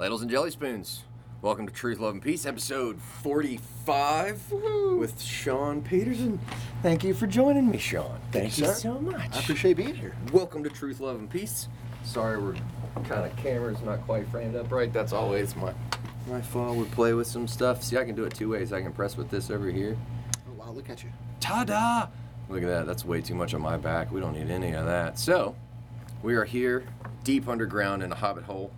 Ladles and Jelly Spoons. Welcome to Truth, Love, and Peace, episode 45 with Sean Peterson. Thank you for joining me, Sean. Thank you sir. so much. I appreciate being here. Welcome to Truth, Love, and Peace. Sorry, we're kind of camera's not quite framed up right. That's always my my fault. We play with some stuff. See, I can do it two ways. I can press with this over here. Oh wow, look at you. Ta-da! Look at that. That's way too much on my back. We don't need any of that. So, we are here, deep underground in a hobbit hole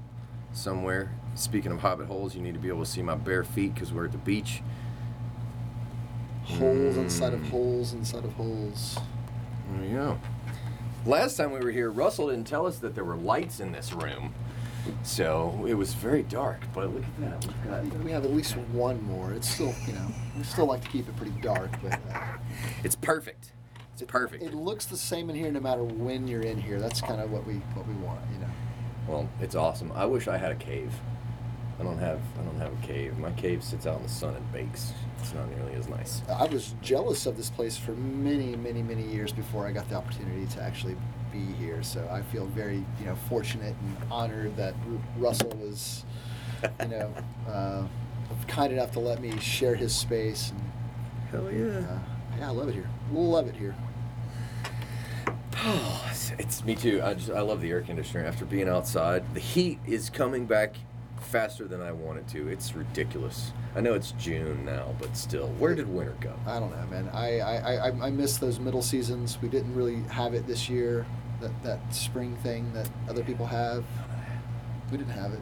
somewhere. Speaking of hobbit holes, you need to be able to see my bare feet because we're at the beach. Holes inside of Mm. holes inside of holes. There you go. Last time we were here, Russell didn't tell us that there were lights in this room. So it was very dark, but look at that. We've got We have at least one more. It's still, you know, we still like to keep it pretty dark, but uh, It's perfect. It's perfect. it looks the same in here no matter when you're in here. That's kind of what we what we want, you know. Well, it's awesome. I wish I had a cave. I don't have I don't have a cave. My cave sits out in the sun and bakes. It's not nearly as nice. I was jealous of this place for many, many, many years before I got the opportunity to actually be here. So I feel very, you know, fortunate and honored that Russell was, you know, uh, kind enough to let me share his space. And, Hell uh, yeah, I love it here. Love it here. it's, it's me too. I just I love the air conditioner. After being outside, the heat is coming back faster than I want it to. It's ridiculous. I know it's June now, but still, where did winter go? I don't know, man. I, I, I, I miss those middle seasons. We didn't really have it this year. That that spring thing that other people have. We didn't have it.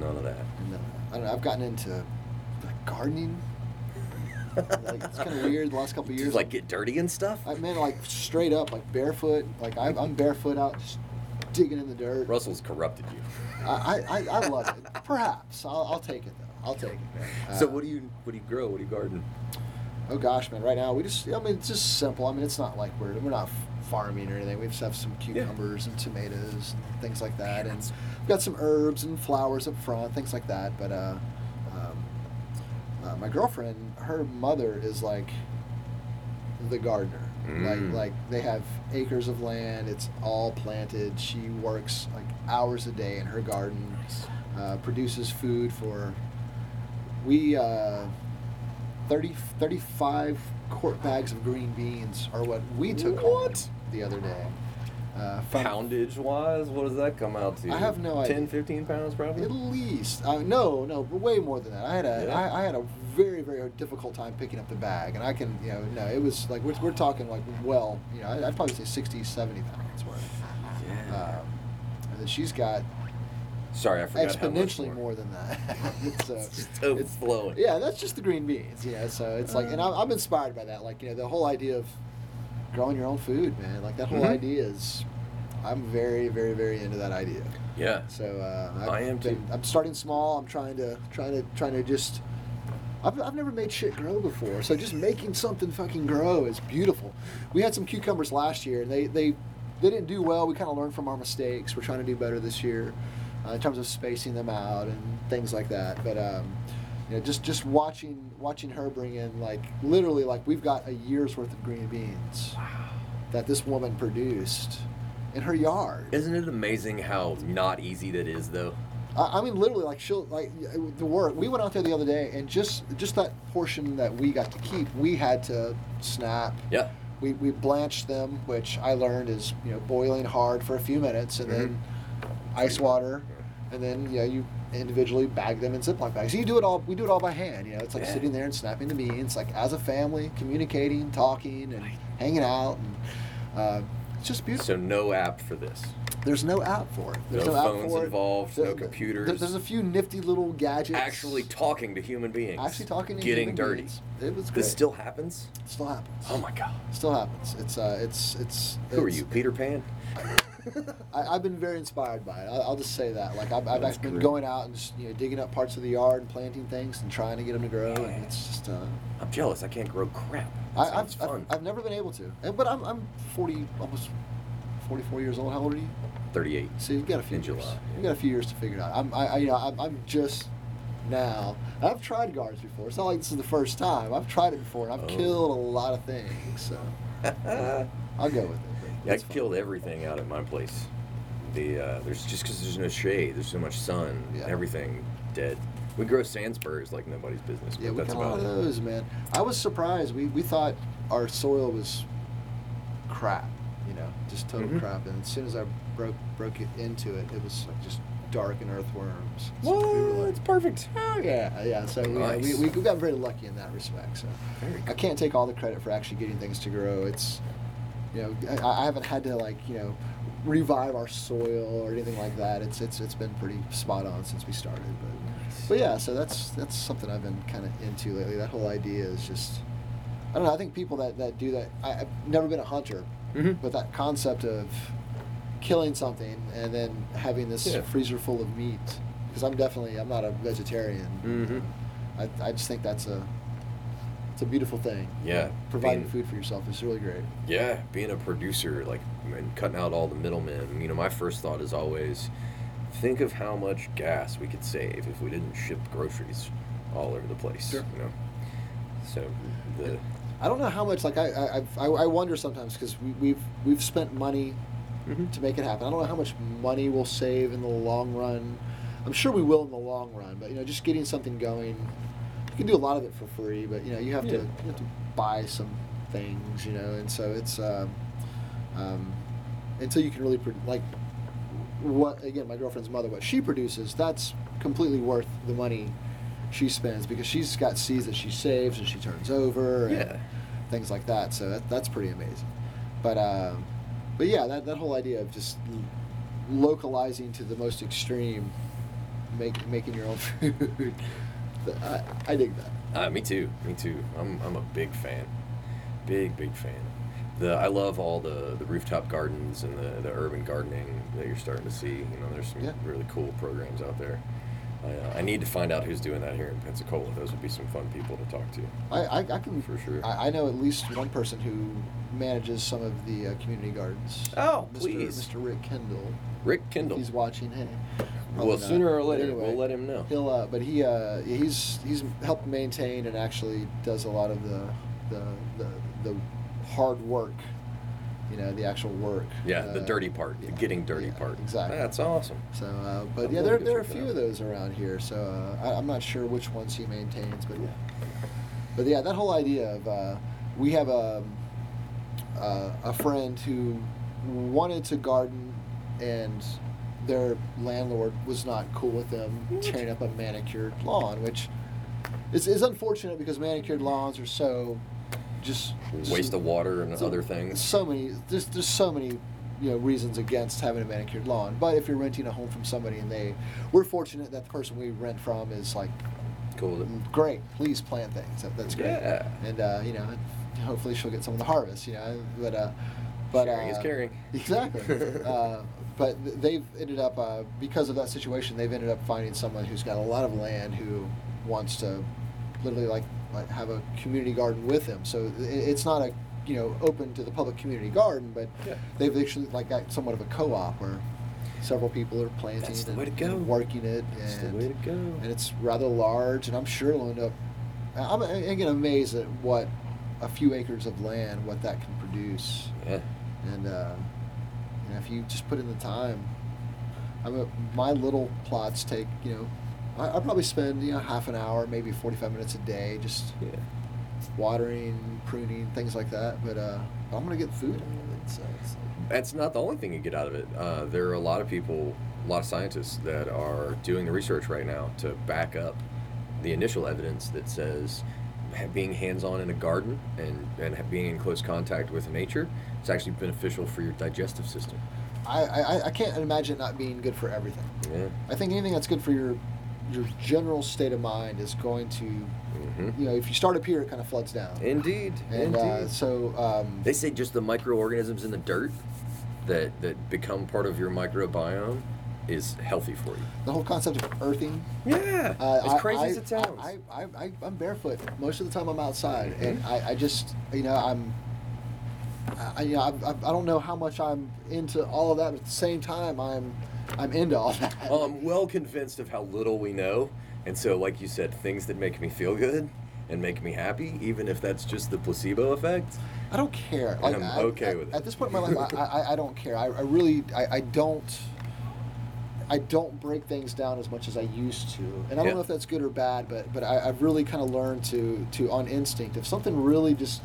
None of that. And uh, I don't know. I've gotten into like gardening. Like it's kind of weird. The last couple years, you like get dirty and stuff? I mean, like straight up, like barefoot. Like I'm, I'm barefoot out, just digging in the dirt. Russell's corrupted you. I, I, I love it. Perhaps I'll, I'll take it though. I'll take it. So Uh, what do you what do you grow? What do you garden? Oh gosh, man! Right now we just, I mean, it's just simple. I mean, it's not like we're we're not farming or anything. We just have some cucumbers and tomatoes and things like that, and we've got some herbs and flowers up front, things like that. But uh, uh, my girlfriend, her mother is like the gardener. Mm. Like like they have acres of land. It's all planted. She works like hours a day in her garden. Uh, produces food for we. Uh, 30, 35 quart bags of green beans are what we took What? the other day. Uh, Poundage wise, what does that come out to? I have no idea. 10, 15 pounds probably? At least, uh, no, no, way more than that. I had a, Yeah. I, I had a very, very difficult time picking up the bag, and I can, you know, no, it was like we're, we're talking like well, you know, I'd probably say 60, 70 pounds worth. yeah. Um, and then she's got Sorry, I forgot exponentially more. than that. it's, uh, It's. Yeah, that's just the green beans. Yeah, so it's like, and I'm, I'm inspired by that. Like, you know, the whole idea of growing your own food, man. Like that whole Mhm. idea is, I'm very, very, very into that idea. Yeah. So uh, I've I am been- too. I'm starting small. I'm trying to, trying to, trying to just. I've, I've never made shit grow before, so just making something fucking grow is beautiful. We had some cucumbers last year, and they they they didn't do well. We kind of learned from our mistakes. We're trying to do better this year, uh, in terms of spacing them out and things like that. But um, you know, just just watching watching her bring in like literally like we've got a year's worth of green beans that this woman produced in her yard. Isn't it amazing how not easy that is, though? I I mean, literally, like she'll like the work. We went out there the other day, and just just that portion that we got to keep, we had to snap. Yeah. We, we blanched them, which I learned is you know boiling hard for a few minutes, and mm-hmm. then ice water, and then you know you individually bag them in Ziploc bags. So You do it all. We do it all by hand. You know, it's like Yeah. sitting there and snapping the beans, like as a family, communicating, talking, and hanging out, and uh, it's just beautiful. So no app for this. There's no app for it. There's No no, phones involved, There- no there- computers. There's a few nifty little gadgets. Actually talking to human beings. actually talking to Getting human dirty. beings. It was great. This still happens? It still happens. Oh my god. It Still happens. It's uh, it's it's. Who are you, Peter Pan? I, I've been very inspired by it. I'll, I'll just say that. Like I've, I've been great. going out and just you know digging up parts of the yard and planting things and trying to get them to grow. And it's just. Uh, I'm jealous. I can't grow crap. I—I've. I've I've never been able to. And, but I'm I'm 40 almost 44 years old. How old are you? 38. So you've got a few In years. July, You've got a few years to figure it out. I'm, I, I, you know, I'm, I'm just now. I've tried gardens before. It's not like this is the first time. I've tried it before, and I've Oh. killed a lot of things. So I'll go with it. I It's killed everything out at my place. the uh, there's just because there's no shade, there's so much sun, Yeah. everything dead. We grow sandspurs like nobody's business, but Yeah, we that's got about of it. those, man. I was surprised. We we thought our soil was crap, you know, just total Mhm. crap. And as soon as I broke broke it into it, it was like just dark and earthworms. So we were What? like, It's perfect. Oh yeah, yeah. So we, Nice. we, we got very lucky in that respect. So Very I can't take all the credit for actually getting things to grow. It's you know I, I haven't had to like you know revive our soil or anything like that. It's it's it's been pretty spot on since we started. But Nice. but yeah, so that's that's something I've been kind of into lately. That whole idea is just I don't know. I think people that that do that. I, I've never been a hunter, Mhm. but that concept of killing something and then having this Yeah. freezer full of meat because I'm definitely I'm not a vegetarian. Mhm. I, I just think that's a it's a beautiful thing. Yeah, providing being- food for yourself is really great. Yeah, being a producer, like, and cutting out all the middlemen. You know, my first thought is always, think of how much gas we could save if we didn't ship groceries all over the place. Sure. You know, so the I don't know how much like I I, I, I wonder sometimes because we, we've we've spent money Mhm. to make it happen. I don't know how much money we'll save in the long run. I'm sure we will in the long run, but you know, just getting something going, you can do a lot of it for free, but you know, you have to you have to buy some things, you know, and so it's um, um, until you can really pro- like what again, my girlfriend's mother, what she produces, that's completely worth the money she spends because she's got seeds that she saves and she turns over and Yeah. things like that. So that, that's pretty amazing. But um, but yeah, that, that whole idea of just localizing to the most extreme, make, making your own food, I, I dig that. Uh, me too. Me too. I'm, I'm a big fan. Big big fan. The I love all the, the rooftop gardens and the, the urban gardening that you're starting to see. You know, there's some Yeah. really cool programs out there. I, uh, I need to find out who's doing that here in Pensacola. Those would be some fun people to talk to. I, I, I can For sure. I, I know at least one person who manages some of the uh, community gardens. Oh, Mr. please. Mr. Rick Kendall. Rick Kendall. He's watching. Hey. Well, Probably not. sooner or later, anyway, we'll let him know. He'll, uh, but he, uh, he's he's helped maintain and actually does a lot of the the the, the hard work. You know, the actual work. Yeah, the uh, dirty part, the yeah, getting dirty yeah, part. Exactly. That's awesome. So, uh, but I'd yeah, there, there are a that few of those around here. So uh, I, I'm not sure which ones he maintains, but yeah. But yeah, that whole idea of uh, we have a uh, a friend who wanted to garden, and their landlord was not cool with them tearing up a manicured lawn, which is, is unfortunate because manicured lawns are so just Waste of water and so- other things. So many. There's there's so many you know reasons against having a manicured lawn. But if you're renting a home from somebody and they, we're fortunate that the person we rent from is like Cool. great. Please plant things. That, that's great. Yeah. And uh, you know, hopefully she'll get some of the harvest. You know, but uh, but Sharing uh, is caring. Exactly. uh, but they've ended up uh, because of that situation. They've ended up finding someone who's got a lot of land who wants to literally like like have a community garden with him. So it's not a you know open to the public community garden, but Yeah. they've actually like got somewhat of a co-op where several people are planting That's the and way to go. working it. That's the and, way to go. And it's rather large, and I'm sure it'll end up. I'm again amazed at what a few acres of land, what that can produce. Yeah. And uh, if you just put in the time, I mean, my little plots take you know, I, I probably spend you know half an hour, maybe forty-five minutes a day, just Yeah. watering, pruning, things like that. But uh, I'm gonna get food out of it. So it's, That's not the only thing you get out of it. Uh, there are a lot of people, a lot of scientists that are doing the research right now to back up the initial evidence that says being hands-on in a garden and, and being in close contact with nature it's actually beneficial for your digestive system. I, I I can't imagine it not being good for everything. Yeah. I think anything that's good for your your general state of mind is going to, hmm you know, if you start up here, it kind of floods down. Indeed. And Indeed. uh, so um, They say just the microorganisms in the dirt that that become part of your microbiome is healthy for you. the whole concept of earthing. Yeah, Uh, as I- crazy I, as it sounds. I, I, I, I'm barefoot most of the time. I'm outside, and Mhm. I, I just, you know, I'm, I, you know, I, I, I don't know how much I'm into all of that, but at the same time, I'm, I'm into all that. Well, I'm well convinced of how little we know, and so, like you said, things that make me feel good and make me happy, even if that's just the placebo effect. I don't care. And I'm I- okay at, with it. At this point in my life, I, I, I don't care. I, I really, I, I don't. I don't break things down as much as I used to, and I don't Yeah. know if that's good or bad, but but I, I've really kind of learned to to on instinct. If something really just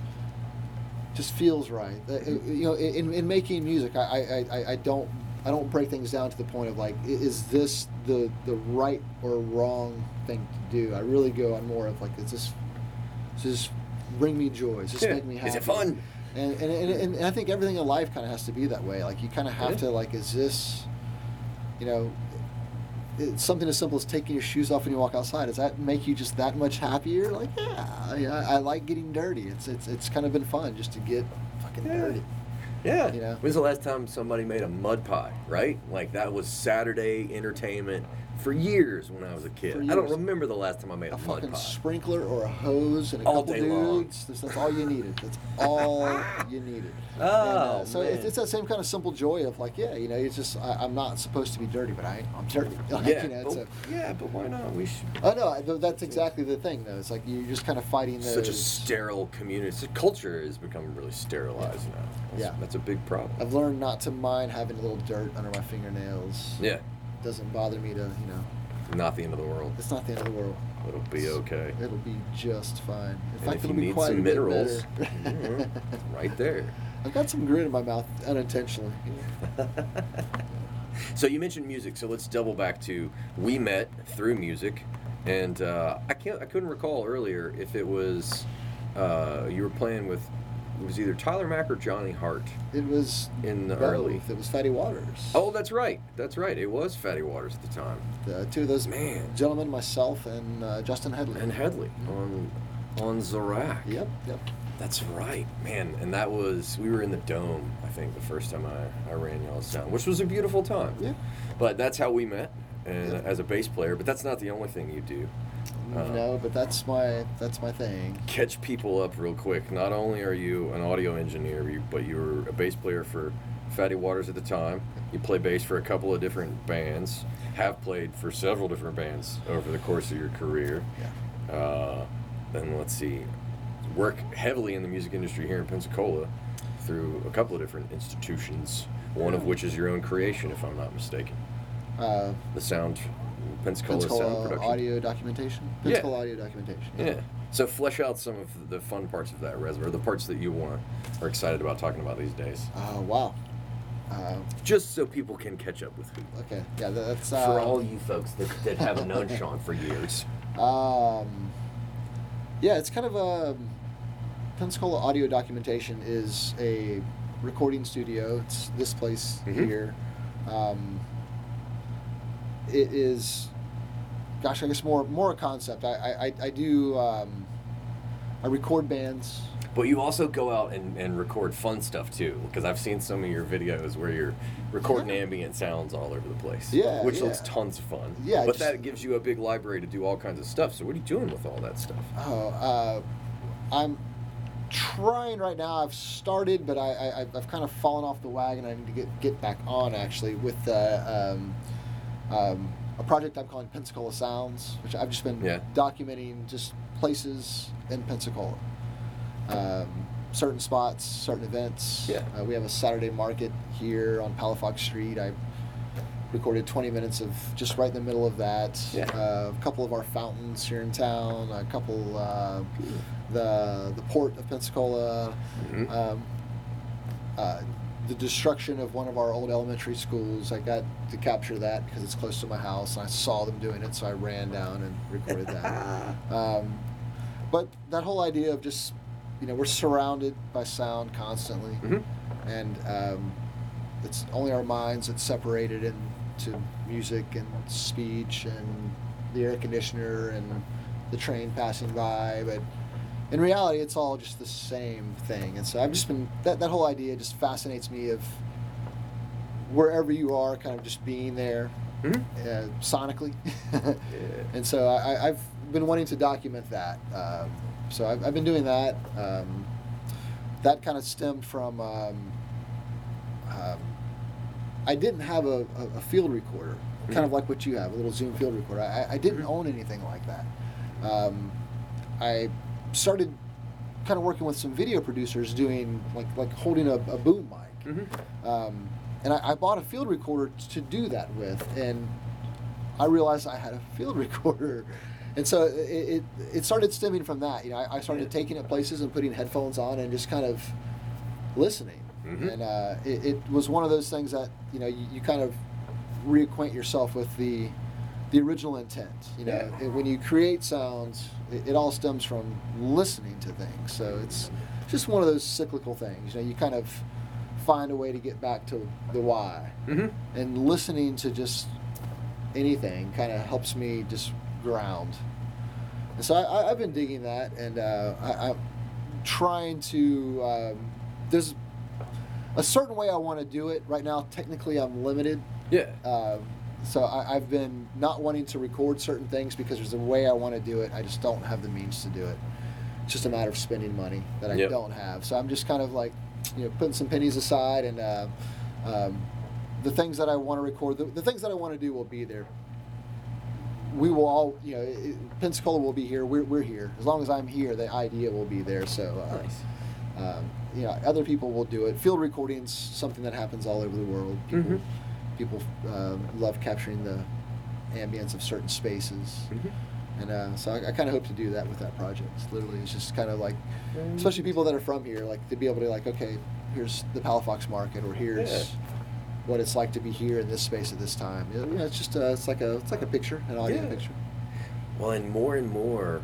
just feels right, uh, uh, you know, in, in making music, I, I, I, I don't I don't break things down to the point of like, is this the the right or wrong thing to do? I really go on more of like, is this does this bring me joy? Does this Yeah. make me happy? Is it fun? And and, and, and I think everything in life kind of has to be that way. Like you kind of have Yeah. to like, is this, you know, it's something as simple as taking your shoes off when you walk outside. Does that make you just that much happier? Like, yeah, yeah I, I like getting dirty. It's it's it's kind of been fun just to get fucking Yeah. dirty. Yeah. You know? When's the last time somebody made a mud pie, right? Like that was Saturday entertainment for years when I was a kid. I don't remember the last time I made a, A fucking pie. sprinkler or a hose and a All couple dudes. That's, that's all you needed. That's all you needed. And, Oh, uh, so it's, that same kind of simple joy of like, yeah, you know, it's just I, I'm not supposed to be dirty, but I I'm dirty. Like, yeah, you know, but, a- yeah, but why not? We should. Oh no, that's exactly the thing though. It's like you're just kind of fighting those. Such a sterile community. Culture has become really sterilized now. That's, Yeah. that's a big problem. I've learned not to mind having a little dirt under my fingernails. yeah, doesn't bother me to, you know, not the end of the world. it's not the end of the world. It'll be okay. It'll be just fine. In And fact, if it'll you be need quite some bit minerals, better. mhm, right there. I've got some grit in my mouth unintentionally. so you mentioned music, so let's double back to we met through music, and uh, I can't I couldn't recall earlier if it was uh, you were playing with it was either Tyler Mack or Johnny Hart It was in the both. early. It was Fatty Waters. Oh, that's right, that's right. It was Fatty Waters at the time, the two of those Man. gentlemen, myself and uh, Justin Headley. and Headley on on Zarak. Yep, yep. That's right, man. And that was we were in the dome. I think the first time I, I ran y'all's sound, which was a beautiful time. Yeah. But that's how we met, and Yeah. as a bass player. But that's not the only thing you do. Uh, no, but that's my that's my thing. Catch people up real quick. Not only are you an audio engineer, but you were a bass player for Fatty Waters at the time. You play bass for a couple of different bands. Have played for several different bands over the course of your career. Yeah. Uh, then let's see, work heavily in the music industry here in Pensacola through a couple of different institutions. One of which is your own creation, if I'm not mistaken. Uh, The Sound Pensacola, Sound Production. audio documentation. Yeah. Pensacola audio documentation. Yeah. So flesh out some of the fun parts of that resume, or the parts that you want are excited about talking about these days, Oh wow. Uh, just so people can catch up with who. okay. Yeah, that's uh, For all you folks that, that haven't known Sean for years. Um, yeah, it's kind of a Pensacola audio documentation is a recording studio. It's this place Mhm. here. Um, it is, gosh, I guess more more a concept. I I, I- do um, I record bands. But you also go out and, and record fun stuff too, because I've seen some of your videos where you're recording Yeah. ambient sounds all over the place. Yeah, Which yeah. looks tons of fun. Yeah, But just- that gives you a big library to do all kinds of stuff. So what are you doing with all that stuff? Oh, uh, I'm trying right now. I've started, but I, I I've kind of fallen off the wagon. I need to get get back on actually with uh, um, um, a project I'm calling Pensacola Sounds, which I've just been Yeah. documenting just places in Pensacola. Um, certain spots, certain events. Yeah. Uh, we have a Saturday market here on Palafox Street. I recorded 20 minutes of just right in the middle of that. Yeah. Uh, a couple of our fountains here in town. A couple, uh, the the port of Pensacola. Mhm. Um, uh, the destruction of one of our old elementary schools. I got to capture that because it's close to my house, and I saw them doing it, so I ran down and recorded that. Um, but that whole idea of just, you know, we're surrounded by sound constantly, Mhm. and um, it's only our minds that's separated into music and speech and the air conditioner and the train passing by. But in reality, it's all just the same thing. And so I've just been, that, that whole idea just fascinates me of wherever you are, kind of just being there Mhm. uh, sonically. And so I, I've been wanting to document that. Um, so I've, I've been doing that. Um, that kind of stemmed from um, um, I didn't have a, a, a field recorder, kind of like what you have, a little Zoom field recorder. I, I didn't own anything like that. Um, I started kind of working with some video producers doing like like holding a, a boom mic. Mhm. Um, and I, I bought a field recorder to do that with, and I realized I had a field recorder. And so it, it, it started stemming from that. You know, I, I started Yeah. taking it places and putting headphones on and just kind of listening. Mhm. And uh, it, it was one of those things that you know you, you kind of reacquaint yourself with the the original intent. You know, Yeah. When you create sounds, it, it all stems from listening to things. So it's just one of those cyclical things. You know, you kind of find a way to get back to the why, Mm-hmm. and listening to just anything kind of helps me just ground. And so I, I've been digging that, and uh, I, I'm trying to. Um, there's a certain way I want to do it. Right now, technically, I'm limited. Yeah. Um, so I, I've been not wanting to record certain things because there's a way I want to do it. I just don't have the means to do it. It's just a matter of spending money that I Yep. don't have. So I'm just kind of like, you know, putting some pennies aside, and uh, um, the things that I want to record, the, the things that I want to do will be there. We will all, you know, it, Pensacola will be here. We're, we're here. As long as I'm here, the idea will be there. So, uh, Nice. um, you know, other people will do it. Field recording's something that happens all over the world. People, Mhm. People um, love capturing the ambience of certain spaces, Mm-hmm. and uh, so I, I kind of hope to do that with that project. It's Literally, it's just kind of like, especially people that are from here, like to be able to like, okay, here's the Palafox Market, or here's Yeah. what it's like to be here in this space at this time. You know, it's just uh, it's like a it's like a picture, an audio Yeah. picture. Well, and more and more,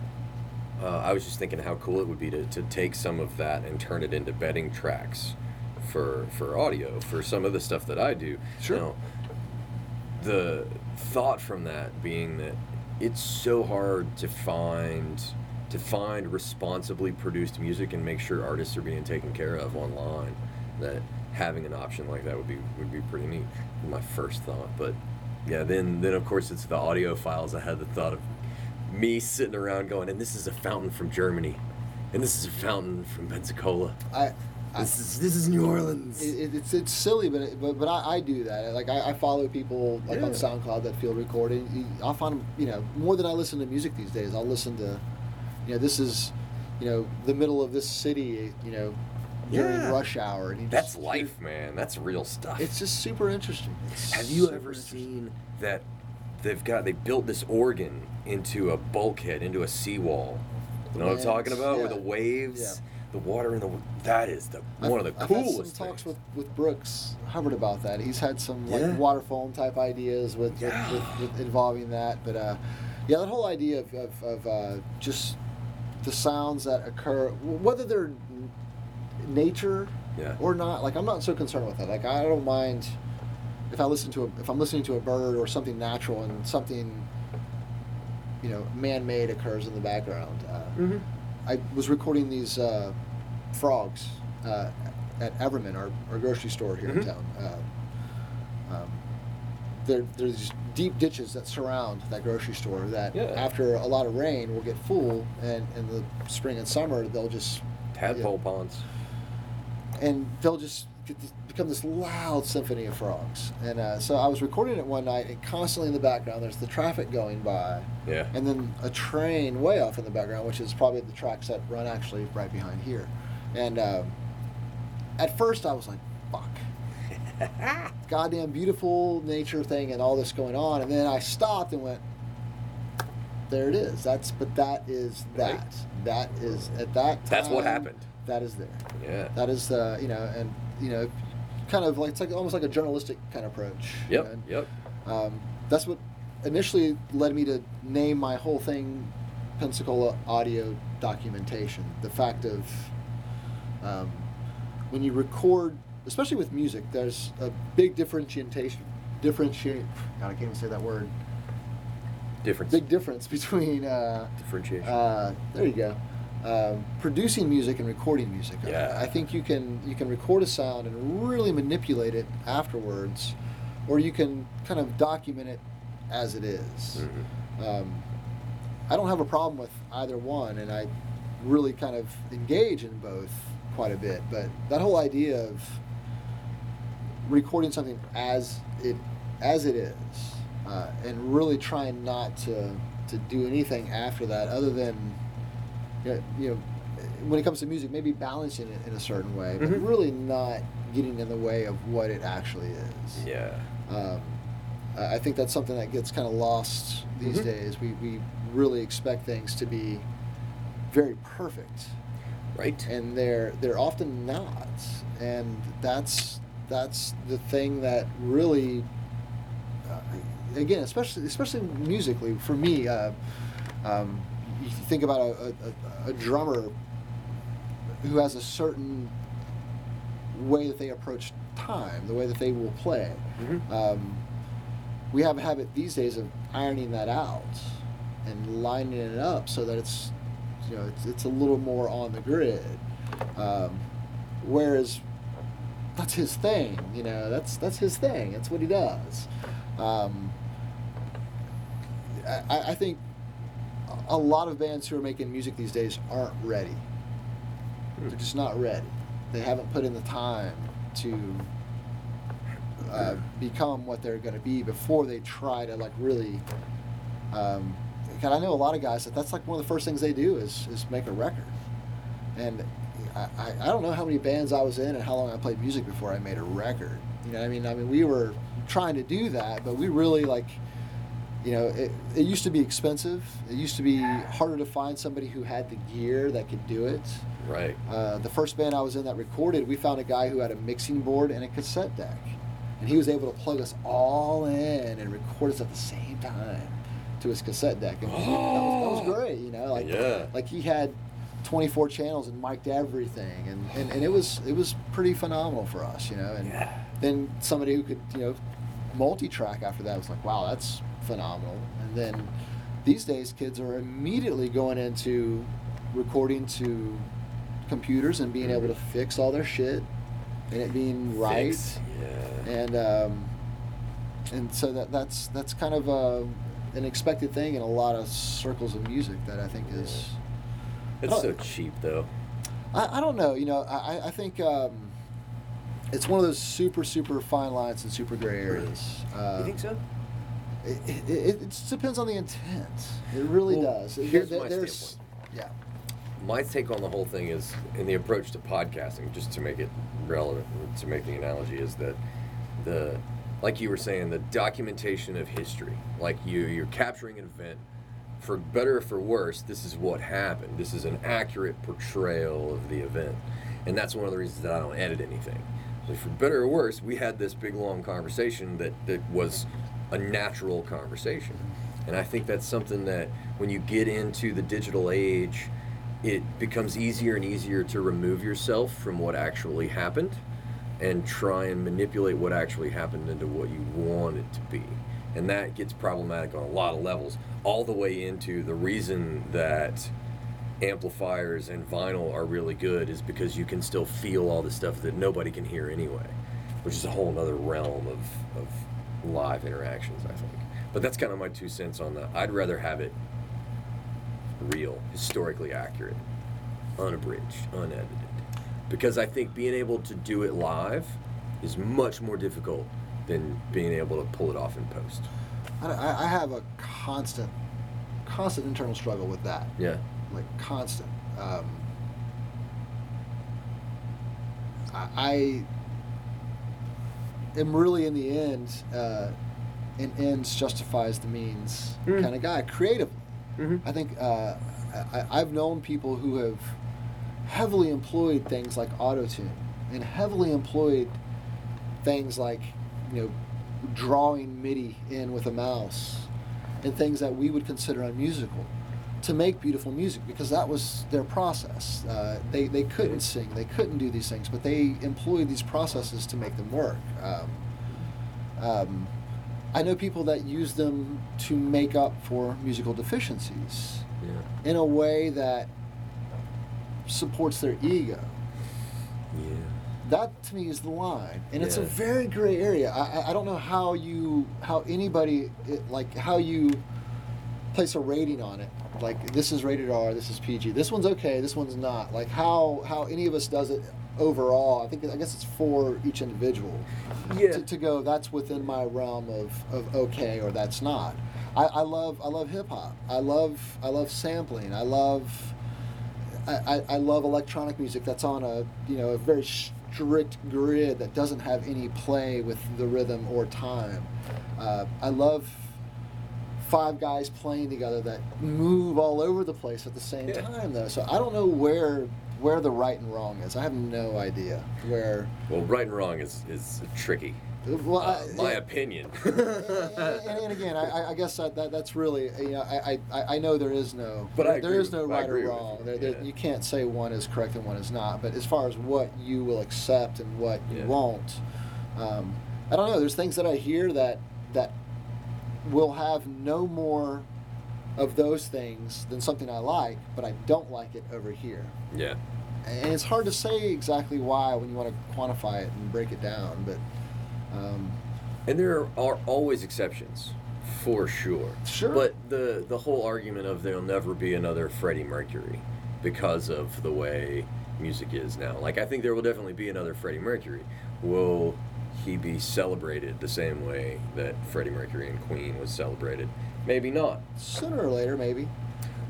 uh, I was just thinking how cool it would be to, to take some of that and turn it into bedding tracks for for audio for some of the stuff that I do. Sure. The thought from that being that it's so hard to find to find responsibly produced music and make sure artists are being taken care of online that having an option like that would be would be pretty neat my first thought but yeah then then of course it's the audio files i had the thought of me sitting around going and this is a fountain from germany and this is a fountain from pensacola I, I this is this is new orleans it, it- it's it's silly, but it, but, but I, I do that. Like I, I follow people like on SoundCloud that field recording. I'll find 'em, you know more than I listen to music these days. I'll listen to, you know, this is, you know, the middle of this city. You know, during Yeah. rush hour, and that's just life man that's real stuff It's just super interesting. It's Have you ever seen that they've got they built this organ into a bulkhead into a seawall? You know what I'm talking about? Where yeah. the waves, the water in the that is the I've- one of the I've coolest had some talks things. with, with Brooks Hubbard about that. He's had some like water foam type ideas with, with- Yeah. with, with involving that. But uh, yeah, that whole idea of, of, of uh, just the sounds that occur, whether they're nature Yeah. or not, like I'm not so concerned with that. Like I don't mind if I listen to a, if I'm listening to a bird or something natural and something you know man-made occurs in the background. Uh, Mhm. I was recording these uh, frogs uh, at Ever'man, our, our grocery store here Mhm. in town. Uh, um, there, there's these deep ditches that surround that grocery store that Yeah. after a lot of rain will get full, and in the spring and summer they'll just Tadpole ponds. and they'll just get this, become this loud symphony of frogs. And uh, so I was recording it one night, and constantly in the background there's the traffic going by, Yeah. and then a train way off in the background, which is probably the tracks that run actually right behind here. And um, at first I was like, "Fuck." Goddamn beautiful nature thing and all this going on, and then I stopped and went, "There it is." That's but that is that. Right. That is at that. Time, That's what happened. That is there. Yeah. That is, uh, you know, and you know, kind of like it's like almost like a journalistic kind of approach. Yep. and, Yep. Um, that's what initially led me to name my whole thing Pensacola Audio Documentation. The fact of um, when you record, especially with music, there's a big differentiation. Differentiate. God, I can't even say that word. Difference. Big difference between. Uh, differentiation. uh, there you go. Um, producing music and recording music. I- Yeah. I, think you can you can record a sound and really manipulate it afterwards, or you can kind of document it as it is. Mhm. Um, I don't have a problem with either one, and I really kind of engage in both quite a bit. But that whole idea of recording something as it as it is, uh, and really trying not to to do anything after that, other than you know, you know when it comes to music, maybe balancing it in a certain way, but Mhm. really not getting in the way of what it actually is. Yeah. Um, I think that's something that gets kind of lost these Mhm. days. We, we really expect things to be very perfect, Right. and they're they're often not. And that's that's the thing that really, uh, again, especially especially musically for me. Uh, um, you think about a, a, a, drummer who has a certain way that they approach time, the way that they will play. Mhm. Um, we have a habit these days of ironing that out and lining it up so that it's, you know, it's, it's a little more on the grid. Um, whereas that's his thing, you know, that's that's his thing. That's what he does. Um, I, I think a lot of bands who are making music these days aren't ready. They're just not ready. They haven't put in the time to uh, become what they're going to be before they try to like really. Um, God, I know a lot of guys that that's like one of the first things they do is is make a record, and I, I, I don't know how many bands I was in and how long I played music before I made a record. You know, what I mean, I mean, we were trying to do that, but we really like you know, it, it used to be expensive. It used to be harder to find somebody who had the gear that could do it. Right. Uh, the first band I was in that recorded, we found a guy who had a mixing board and a cassette deck. And he was able to plug us all in and record us at the same time to his cassette deck. And that, was, that was great, you know. Like, Yeah. like he had 24 channels and mic'd everything. And, and, and it was it was pretty phenomenal for us, you know. And Yeah. then somebody who could, you know, multi-track after that was like, wow, that's phenomenal. And then these days, kids are immediately going into recording to computers and being able to fix all their shit and it being right. Fix. Yeah. And um, and so that that's that's kind of uh an expected thing in a lot of circles of music that I think is. It's Oh. so cheap though. I, I don't know. You know, I, I- think um, it's one of those super, super fine lines and super gray areas. Uh, you think so? It, it, it, it depends on the intent. It really Well, does. here's There- my there's, yeah. My take on the whole thing is, in the approach to podcasting, just to make it relevant, to make the analogy, is that the, like you were saying, the documentation of history. Like you, you're capturing an event. For better or for worse, this is what happened. This is an accurate portrayal of the event, and that's one of the reasons that I don't edit anything. For better or worse, we had this big long conversation that that was a natural conversation. And I think that's something that when you get into the digital age, it becomes easier and easier to remove yourself from what actually happened and try and manipulate what actually happened into what you want it to be. And that gets problematic on a lot of levels, all the way into the reason that amplifiers and vinyl are really good is because you can still feel all the stuff that nobody can hear anyway, which is a whole other realm of, of live interactions, I think. But that's kind of my two cents on that. I'd rather have it real, historically accurate, unabridged, unedited. Because I think being able to do it live is much more difficult than being able to pull it off in post. I, I I have a constant, constant internal struggle with that. Yeah. Like constant. Um, I, I am really in the end, uh, an ends justifies the means Mm. kind of guy creatively. Mm-hmm. I think uh, I, I've known people who have heavily employed things like autotune and heavily employed things like, you know, drawing MIDI in with a mouse and things that we would consider unmusical to make beautiful music because that was their process. Uh, they, they couldn't sing, they couldn't do these things, but they employed these processes to make them work. Um, um, I know people that use them to make up for musical deficiencies Yeah. in a way that supports their ego. Yeah. That to me is the line, and it's a very gray area. I, I- don't know how you, how anybody, it, like how you place a rating on it. Like this is rated R, this is PG. This one's okay, this one's not. Like how how any of us does it overall. I think I guess it's for each individual Yeah. to, to go. That's within my realm of, of okay or that's not. I, I love I love hip hop. I love I love sampling. I love I, I love electronic music that's on a you know a very strict grid that doesn't have any play with the rhythm or time. Uh, I love five guys playing together that move all over the place at the same Yeah. time though. So I don't know where where the right and wrong is. I have no idea where. Well, right and wrong is is tricky. Well, Uh, I- my yeah. opinion. and, and, and again, I, I guess that, that that's really you know I, I, I know there is no But there agree is no right or wrong. you, There, there, yeah. you can't say one is correct and one is not. But as far as what you will accept and what Yeah. you won't, um, I don't know. There's things that I hear that that will have no more of those things than something I like, but I don't like it over here. yeah. And it's hard to say exactly why when you want to quantify it and break it down. But um, And there are always exceptions, for sure. Sure. But the the whole argument of there'll never be another Freddie Mercury because of the way music is now. Like I think there will definitely be another Freddie Mercury. Will he be celebrated the same way that Freddie Mercury and Queen was celebrated? Maybe not. sooner or later, maybe.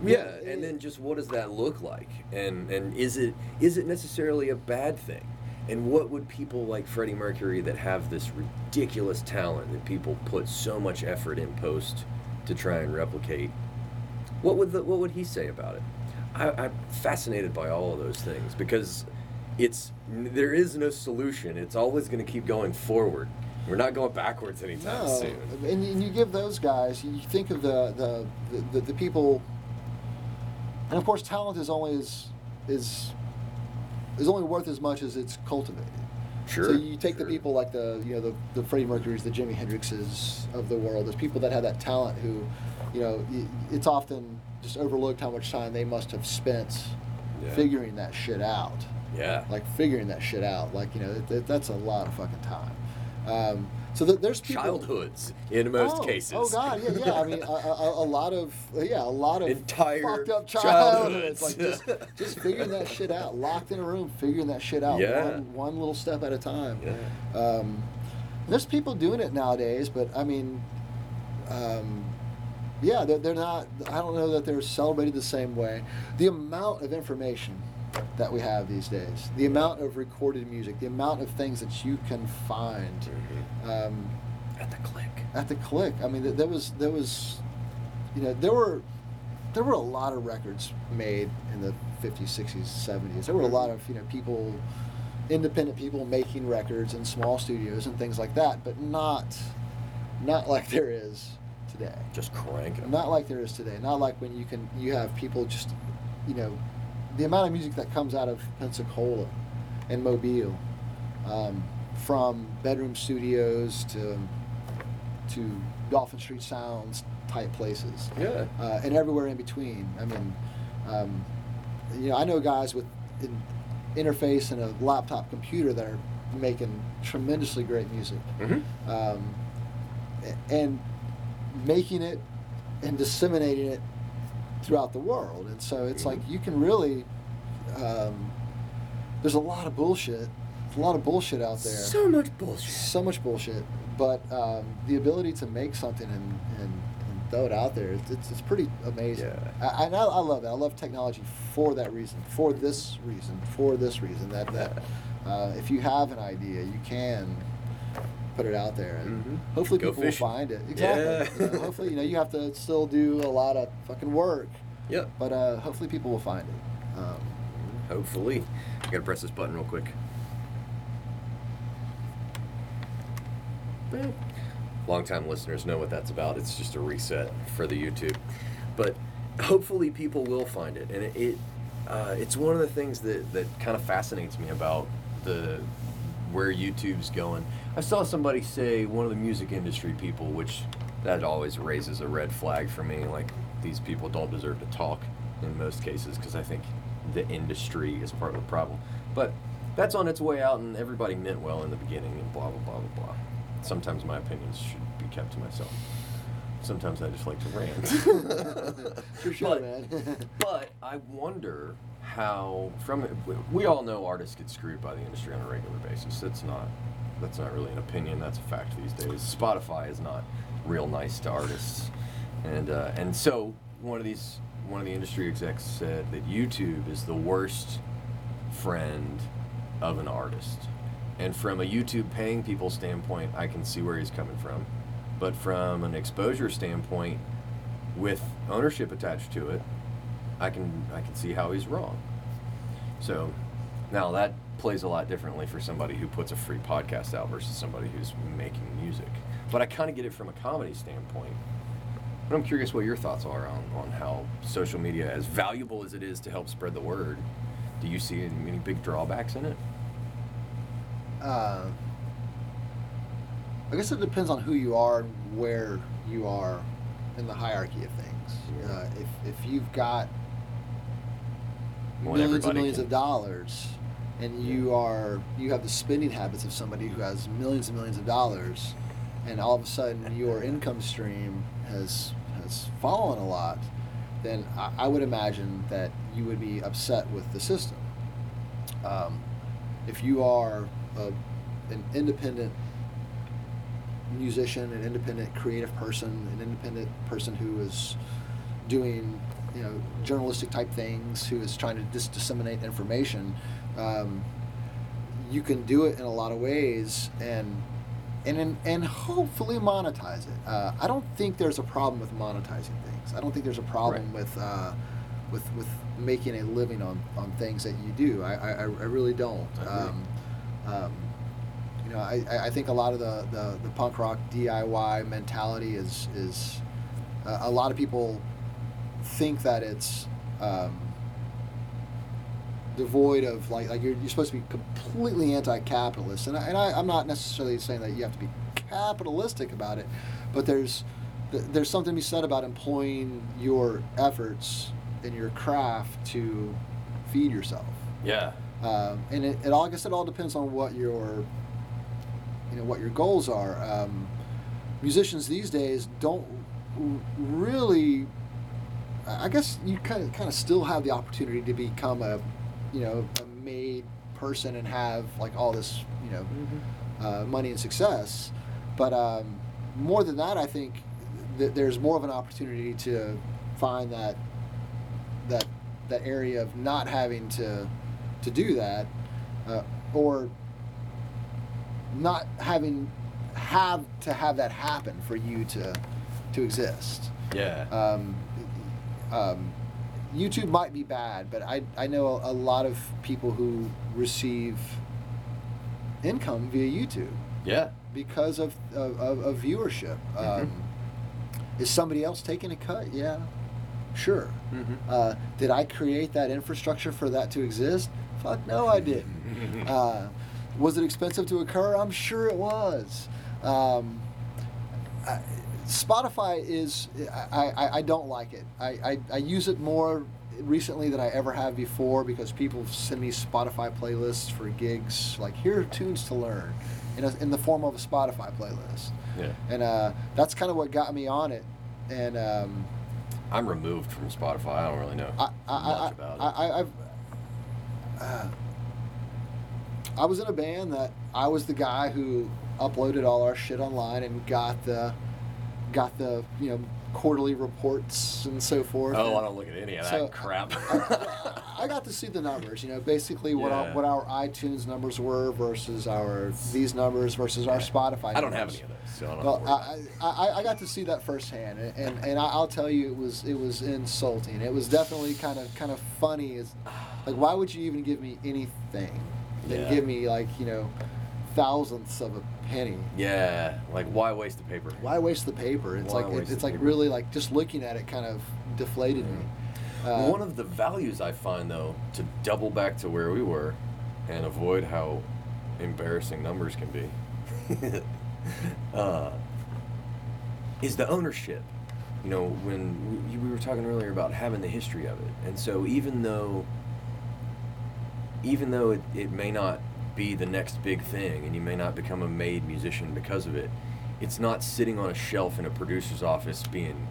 Yeah, Yeah, and then just what does that look like? And and is it is it necessarily a bad thing? And what would people like Freddie Mercury that have this ridiculous talent that people put so much effort in post to try and replicate? What would the, what would he say about it? I, I'm fascinated by all of those things because it's there is no solution. It's always going to keep going forward. We're not going backwards anytime No, soon. and, and you give those guys. You think of the the, the, the, people, and of course, talent is only as is is only worth as much as it's cultivated. Sure. So you take the people like the you know the the Freddie Mercury's, the Jimi Hendrixes of the world. There's people that have that talent who, you know, it's often just overlooked how much time they must have spent Yeah. figuring that shit out Yeah. like figuring that shit out. Like you know, that- that's a lot of fucking time. Um, so th- there's people, childhoods in most oh, cases. Oh god, yeah, yeah. I mean, a, a, a lot of yeah, a lot of Entire fucked up childhoods. childhoods. Like just, just figuring that shit out, locked in a room, figuring that shit out, Yeah. one, one little step at a time. Yeah. Um, there's people doing it nowadays, but I mean, um, yeah, they're, they're not. I don't know that they're celebrated the same way. The amount of information that we have these days, the amount of recorded music, the amount of things that you can find Mhm. um, At the click. at the click. I mean, th- there was there was, you know, there were there were a lot of records made in the 50s, 60s, 70s. There were a lot of you know people, independent people making records in small studios and things like that, but not not like there is today. Just cranking 'em. Not like there is today. Not like when you can you have people just, you know, the amount of music that comes out of Pensacola and Mobile, um, from bedroom studios to to Dauphin Street Sounds type places, Yeah. uh, and everywhere in between. I mean, um, you know, I know guys with an interface and a laptop computer that are making tremendously great music hmm um, and making it and disseminating it throughout the world. And so it's like you can really. Um, there's a lot of bullshit, a lot of bullshit out there. So much bullshit. So much bullshit, but um, the ability to make something and, and, and throw it out there, it's, it's, it's pretty amazing. Yeah. I, I, I love that. I love technology for that reason, for this reason, for this reason. That that uh, if you have an idea, you can put it out there, and Mhm. hopefully Go people fishing. will find it. Exactly. Yeah. You know, hopefully, you know, you have to still do a lot of fucking work, Yep. but uh, hopefully people will find it. Um, Hopefully. I gotta press this button real quick. Longtime listeners know what that's about. It's just a reset for the YouTube. But hopefully people will find it. And it, it uh, it's one of the things that, that kind of fascinates me about the where YouTube's going. I saw somebody say one of the music industry people, which that always raises a red flag for me. Like these people don't deserve to talk in most cases because I think the industry is part of the problem. But that's on its way out, and everybody meant well in the beginning, and blah blah blah blah blah. Sometimes my opinions should be kept to myself. Sometimes I just like to rant. for sure, But- man. but I wonder how from we all know artists get screwed by the industry on a regular basis. That's not that's not really an opinion. That's a fact these days. Spotify is not real nice to artists, and uh, and so one of these one of the industry execs said that YouTube is the worst friend of an artist. And from a YouTube paying people standpoint, I can see where he's coming from. But from an exposure standpoint, with ownership attached to it, I can I can see how he's wrong. So now that plays a lot differently for somebody who puts a free podcast out versus somebody who's making music. But I kind of get it from a comedy standpoint. But I'm curious what your thoughts are on, on how social media, as valuable as it is to help spread the word, do you see any, any big drawbacks in it? Uh, I guess it depends on who you are and where you are in the hierarchy of things. Yeah. Uh, if if you've got Well, millions and millions can- of dollars, and you are you have the spending habits of somebody who has millions and millions of dollars, and all of a sudden your income stream has has fallen a lot, then I, I would imagine that you would be upset with the system. Um, if you are a, an independent musician, an independent creative person, an independent person who is doing you know journalistic type things, who is trying to disseminate information, um, you can do it in a lot of ways and and and, hopefully monetize it. Uh, I don't think there's a problem with monetizing things. I don't think there's a problem Right. with. Uh, with, with making a living on, on things that you do, I, I, I really don't. I. Um, um, you know, I, I- I think a lot of the, the, the punk rock DIY mentality is is uh, a lot of people think that it's um, devoid of like like you're, you're supposed to be completely anti-capitalist, and I, and I, I'm not necessarily saying that you have to be capitalistic about it, but there's there's something to be said about employing your efforts and your craft to feed yourself. Yeah. Um, and it, it all, I guess it all depends on what your, you know, what your goals are. Um, musicians these days don't really. I I guess you kind of kind of still have the opportunity to become a, you know, a made person and have like all this, you know, uh, money and success. But um, more than that, I think th- there's more of an opportunity to find that that that area of not having to to do that, uh, or not having have to have that happen for you to to exist. Yeah. Um, um, YouTube might be bad, but I, I know a, lot of people who receive income via YouTube yeah. because of, of, of, viewership. Mhm. Um, is somebody else taking a cut? Yeah, sure. Mm-hmm. Uh, did I create that infrastructure for that to exist? Fuck no, I didn't. uh, was it expensive to occur? I'm sure it was. Um, I, Spotify is, I, I, I don't like it. I, I, I use it more recently than I ever have before because people send me Spotify playlists for gigs. Like, here are tunes to learn in, a, in the form of a Spotify playlist. yeah. And uh, that's kind of what got me on it. And um, I'm removed from Spotify. I don't really know I, I, much about it. I, I, I've, uh, I was in a band that I was the guy who uploaded all our shit online and got the, got the you know quarterly reports and so forth. oh, And I don't look at any of that crap. I, I got to see the numbers. You know, basically what our, what our iTunes numbers were versus our these numbers versus our Spotify. I don't have any of those, so I don't Well, have to worry I, I, I got to see that firsthand, and and, and I'll tell you, it was it was insulting. It was definitely kind of kind of funny. Is like, why would you even give me anything? Then Yeah. give me like you know, thousandths of a penny. Yeah, like why waste the paper? Why waste the paper? It's Why like waste it's like paper? really like just looking at it kind of deflated me. Uh, One of the values I find, though, to double back to where we were and avoid how embarrassing numbers can be, uh, is the ownership. You know, when we, we were talking earlier about having the history of it, and so even though, even though it, it may not be the next big thing, and you may not become a made musician because of it, it's not sitting on a shelf in a producer's office being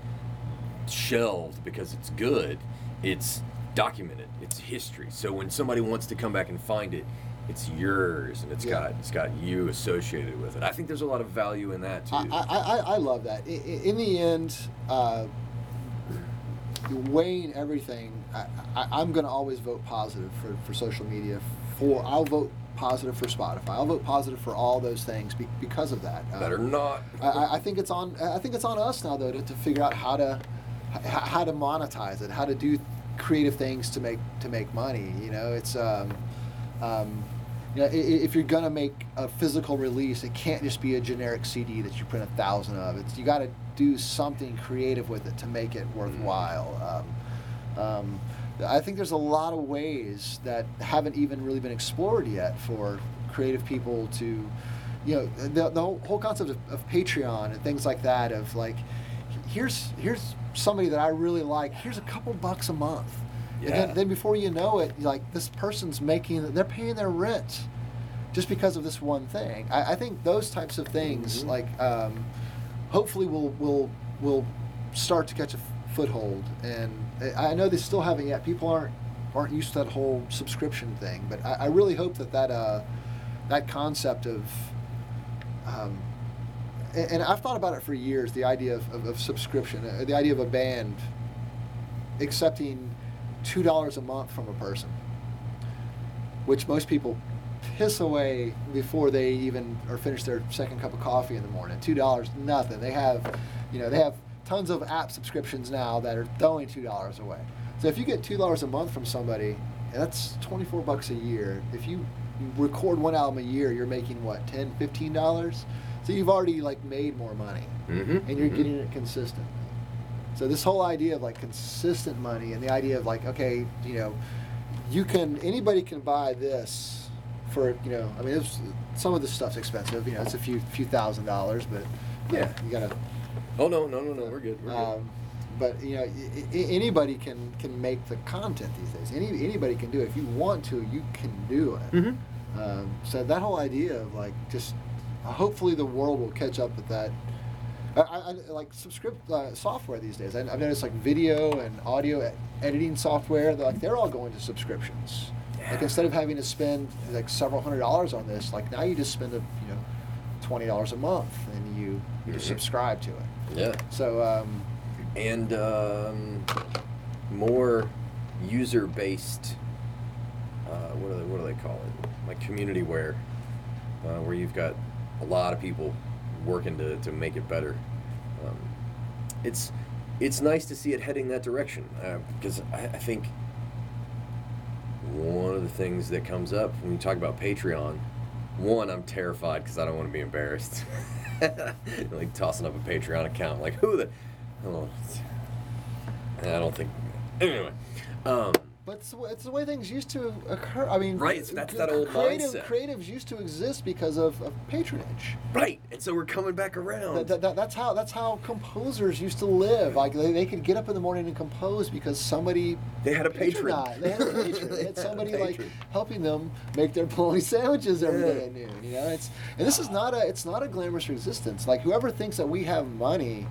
shelved because it's good. It's documented. It's history. So when somebody wants to come back and find it, it's yours and it's Yeah. got it's got you associated with it. I think there's a lot of value in that too. I, I, I, love that. In the end, uh, weighing everything, I, I, I'm going to always vote positive for, for social media. For I'll vote positive for Spotify. I'll vote positive for all those things be, because of that. Uh, Better not. I- I, think it's on. I think it's on us now, though, to, to figure out how to how to monetize it, how to do creative things to make to make money. You know, it's um, um, you know, if you're gonna make a physical release, it can't just be a generic CD that you print a thousand of. It's you got to do something creative with it to make it worthwhile. Um, um, I think there's a lot of ways that haven't even really been explored yet for creative people to, you know, the, the whole, concept of, of Patreon and things like that. Of like, here's here's somebody that I really like. Here's a couple bucks a month. And Yeah. then, then before you know it, like this person's making, they're paying their rent just because of this one thing. I, I think those types of things, Mhm. like, um, hopefully, will will will start to catch a f- foothold. And I know they still haven't yet. People aren't aren't used to that whole subscription thing, but I, I really hope that that uh, that concept of um, and, and I've thought about it for years. The idea of, of, of subscription, uh, the idea of a band accepting two dollars a month from a person, which most people piss away before they even or finish their second cup of coffee in the morning. Two dollars, nothing. They have, you know, they have tons of app subscriptions now that are throwing two dollars away. So if you get two dollars a month from somebody, that's twenty four bucks a year. If you record one album a year, you're making what 10 15 dollars. So you've already like made more money, Mhm, and you're mhm. getting it consistently. So this whole idea of like consistent money and the idea of like okay, you know, you can anybody can buy this for you know I mean it's, some of this stuff's expensive. You know, it's a few few thousand dollars, but Yeah. you gotta. Oh no, no, no, no. We're good. We're good. Um, but you know, I- I- anybody can can make the content these days. Any anybody can do it. If you want to, you can do it. Mhm. Um, so that whole idea of like just hopefully the world will catch up with that. I, I, I- like subscript uh, software these days. I, I've noticed like video and audio e- editing software. They're like they're all going to subscriptions. Like instead of having to spend like several hundred dollars on this, like now you just spend a you know twenty dollars a month and you you just Mhm. subscribe to it. Yeah. So um, and um, more user-based. Uh, what do they What do they call it? Like community-ware, uh, where you've got a lot of people working to, to make it better. Um, it's it's nice to see it heading that direction uh, because I, I think one of the things that comes up when you talk about Patreon, one, I'm terrified because I don't want to be embarrassed. like tossing up a Patreon account, like who the, oh, I don't think. Anyway, um, But it's, the way- it's the way things used to occur. I mean, Right, that's that old creative, mindset. Creatives used to exist because of, of patronage. right, and so we're coming back around. That, that, that- that's how that's how composers used to live. Like they, they could get up in the morning and compose because somebody They had a patron. They had a patron. They had somebody like helping them make their bologna sandwiches every Yeah. day at noon. You know, it's and this is not a it's not a glamorous existence. Like whoever thinks that we have money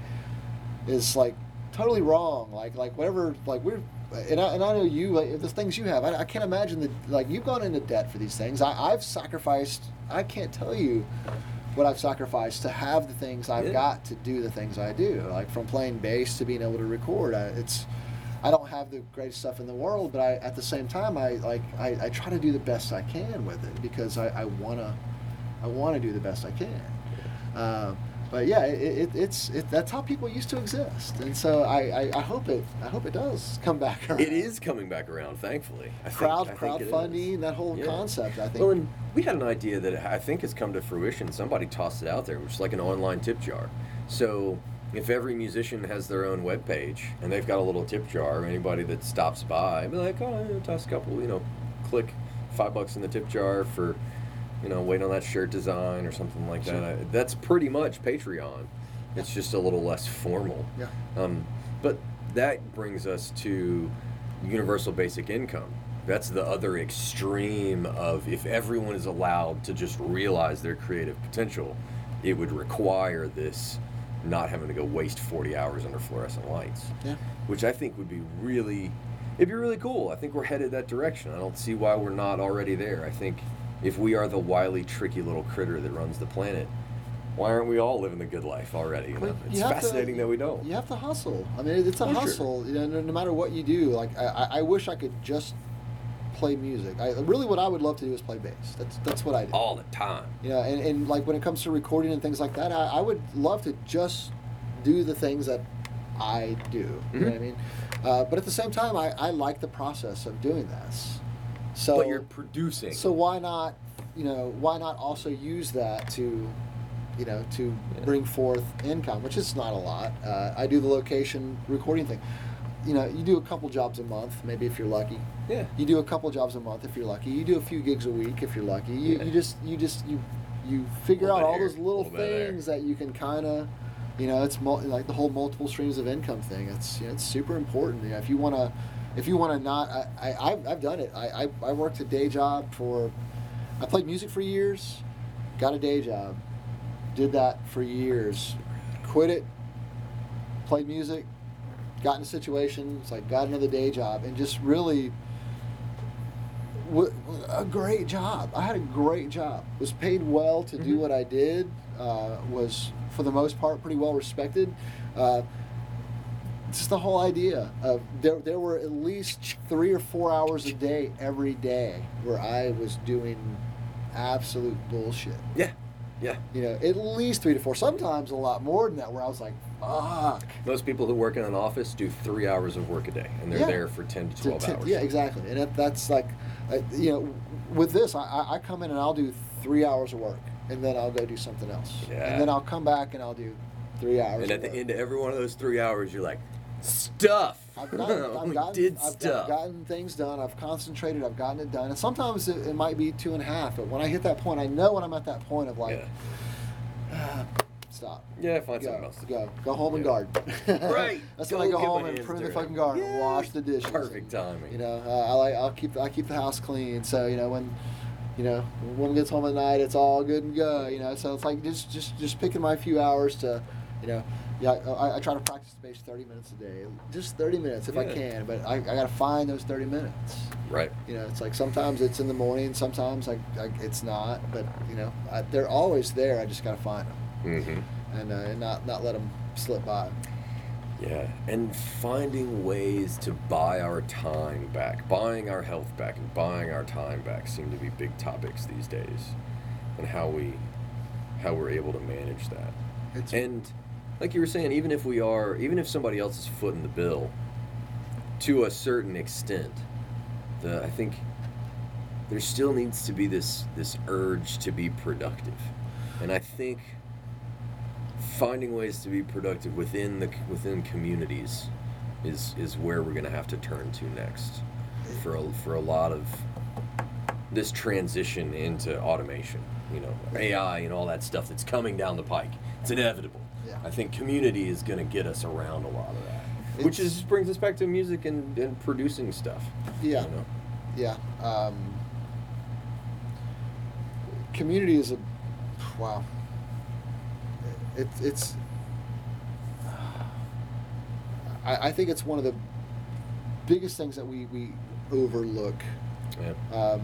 is like totally wrong. Like like whatever like we're and I, and I know you like the things you have. I, I can't imagine that like you've gone into debt for these things. I, I've sacrificed. I can't tell you what I've sacrificed to have the things I've Yeah. got to do the things I do. Like from playing bass to being able to record. I, it's I don't have the greatest stuff in the world, but I at the same time I like I, I try to do the best I can with it because I, I wanna I wanna do the best I can. Um, but yeah, it, it, it's it, that's how people used to exist, and so I, I, I hope it I hope it does come back around. It is coming back around, thankfully. I think, crowd I think crowdfunding that whole Yeah. concept. I think. Well, and we had an idea that I think has come to fruition. Somebody tossed it out there, which is like an online tip jar. So if every musician has their own web page and they've got a little tip jar, anybody that stops by, be like, oh, toss a couple, you know, click five bucks in the tip jar for, you know, wait on that shirt design or something like Sure. that. That's pretty much Patreon. It's just a little less formal. Yeah. Um, but that brings us to universal basic income. That's the other extreme of if everyone is allowed to just realize their creative potential, it would require this not having to go waste 40 hours under fluorescent lights, yeah. which I think would be really, it'd be really cool. I think we're headed that direction. I don't see why we're not already there. I think if we are the wily, tricky little critter that runs the planet, why aren't we all living the good life already? You know, it's you have to- fascinating that we don't. You have to hustle. I mean, it's a Oh, sure. hustle. You know, no, no matter what you do. Like, I, I- wish I could just play music. I really, what I would love to do is play bass. That's that's what I do. all the time. You know, and, and like when it comes to recording and things like that, I, I would love to just do the things that I do. You know what I Mhm. mean? Uh, but at the same time, I, I like the process of doing this. So, but you're producing. so why not, you know, why not also use that to, you know, to Yeah. bring forth income, which is not a lot. Uh, I do the location recording thing. You know, you do a couple jobs a month, maybe if you're lucky. yeah. You do a couple jobs a month if you're lucky. You do a few gigs a week if you're lucky. You, Yeah. you just you just you you figure out all here, those little little things that you can kind of, you know, it's mul- like the whole multiple streams of income thing. It's you know, it's super important. You know, if you want to, if you want to not, I, I I've, I've done it. I, I I worked a day job for, I played music for years, got a day job, did that for years, quit it, played music, got in a situation, it's like got another day job, and just really a great job. I had a great job. Was paid well to do Mhm. what I did. Uh, was for the most part pretty well respected. Uh, just the whole idea of there, there were at least three or four hours a day every day where I was doing absolute bullshit. Yeah. Yeah. You know, at least three to four. Sometimes a lot more than that. Where I was like, "Fuck." Most people who work in an office do three hours of work a day, and they're Yeah. there for ten to to- twelve to- hours. Yeah, exactly. And that, that's like, uh, you know, with this, I- I, come in and I'll do three hours of work, and then I'll go do something else, Yeah. and then I'll come back and I'll do three hours. And at the work. end of every one of those three hours, you're like, stuff. I've gotten, I've gotten, did I've stuff. got- gotten things done. I've concentrated. I've gotten it done. And sometimes it, it might be two and a half. But when I hit that point, I know when I'm at that point of like, stop. yeah, find something Go, else. go, go home and Yeah. garden. Right. That's when I Go go home and prune the fucking garden, Yeah. wash the dishes. Perfect and, timing. You know, uh, I like I'll keep I keep the house clean. So you know when, you know, when woman gets home at night, it's all good and go. You know, so it's like just just just picking my few hours to, you know, yeah. I, I try to practice bass thirty minutes a day, just thirty minutes if I can. But I, I got to find those thirty minutes. Right. You know, it's like sometimes it's in the morning, sometimes like, like it's not. But you know, I, they're always there. I just got to find them Mm-hmm. and, uh, and not not let them slip by. Yeah, and finding ways to buy our time back, buying our health back, and buying our time back seem to be big topics these days, and how we, how we're able to manage that. It's And like you were saying, even if we are, even if somebody else is footing the bill, to a certain extent, the I think there still needs to be this this urge to be productive, and I think finding ways to be productive within the within communities is is where we're going to have to turn to next for a, for a lot of this transition into automation you know ai and all that stuff that's coming down the pike. It's inevitable Yeah. i think community is going to get us around a lot of that which It's- is brings us back to music and, and producing stuff Yeah. you know? Yeah. Um, community is a wow. It, it's. I, I think it's one of the biggest things that we, we overlook. yeah Um,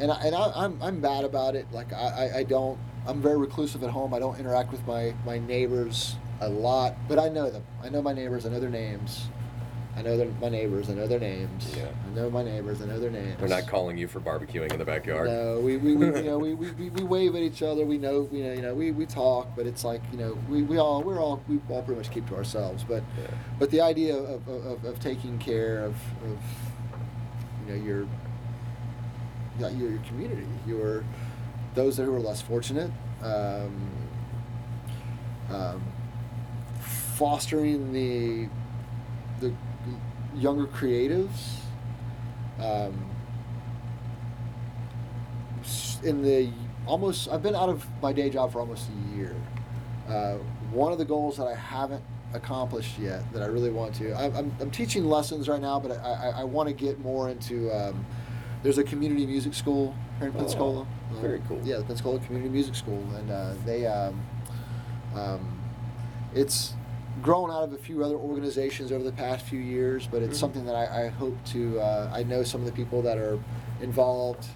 and I, and I, I'm, I'm bad about it. Like I, I, I don't. I'm very reclusive at home. I don't interact with my, my neighbors a lot, but I know them. I know my neighbors. I know their names. I know their, my neighbors. I know their names. Yeah. I know my neighbors. I know their names. they're not calling you for barbecuing in the backyard No, we, we, we you know we, we, we, we wave at each other. We know you know you know we, we talk, but it's like you know we, we all we're all we all pretty much keep to ourselves. But Yeah. but the idea of, of, of, of taking care of, of you know your your, your community, your those who are less fortunate, um, um, fostering the the younger creatives. Um, in the almost, I've been out of my day job for almost a year. Uh, one of the goals that I haven't accomplished yet that I really want to. I'm, I'm, I'm teaching lessons right now, but I, I, I want to get more into. Um, there's a community music school here in Oh, Pensacola. Very cool. Yeah, the Pensacola Community Music School, and uh, they um, um, it's grown out of a few other organizations over the past few years, but it's Mhm. something that I, I hope to. Uh, I know some of the people that are involved.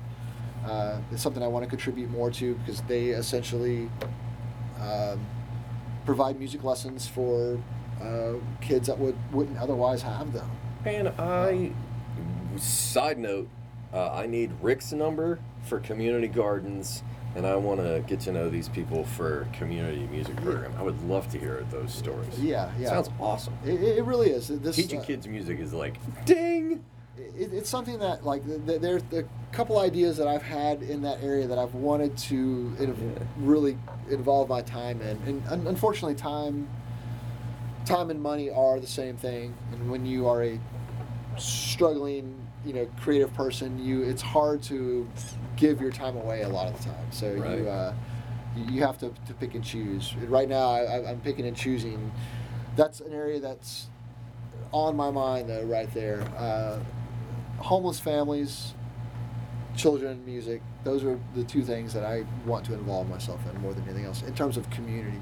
Uh, it's something I want to contribute more to because they essentially um, provide music lessons for uh, kids that would wouldn't otherwise have them. And I, side note, uh, I need Rick's number for community gardens, and I want to get to know these people for community music program. I would love to hear those stories. Yeah, yeah. Sounds awesome. It, it really is. This, Teaching uh, kids music is like, ding. it, it's something that like th- th- there's a couple ideas that I've had in that area that I've wanted to in- Yeah. really involve my time in, and un- unfortunately, time, time and money are the same thing. And when you are a struggling, you know, creative person, you it's hard to give your time away a lot of the time. So Right. you uh, you have to, to pick and choose. Right now, I- I'm picking and choosing. That's an area that's on my mind though right there uh, homeless families children music those are the two things that i want to involve myself in more than anything else in terms of community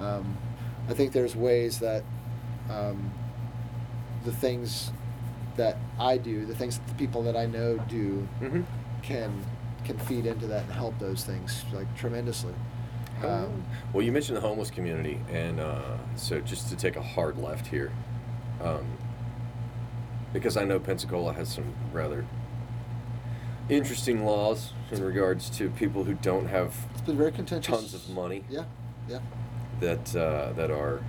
um, i think there's ways that um, the things that i do the things that the people that i know do Mm-hmm. can can feed into that and help those things like tremendously um, well, you mentioned the homeless community, and uh, so just to take a hard left here, um, because I know Pensacola has some rather interesting laws in regards to people who don't have it's been very contentious tons of money yeah yeah that uh, that are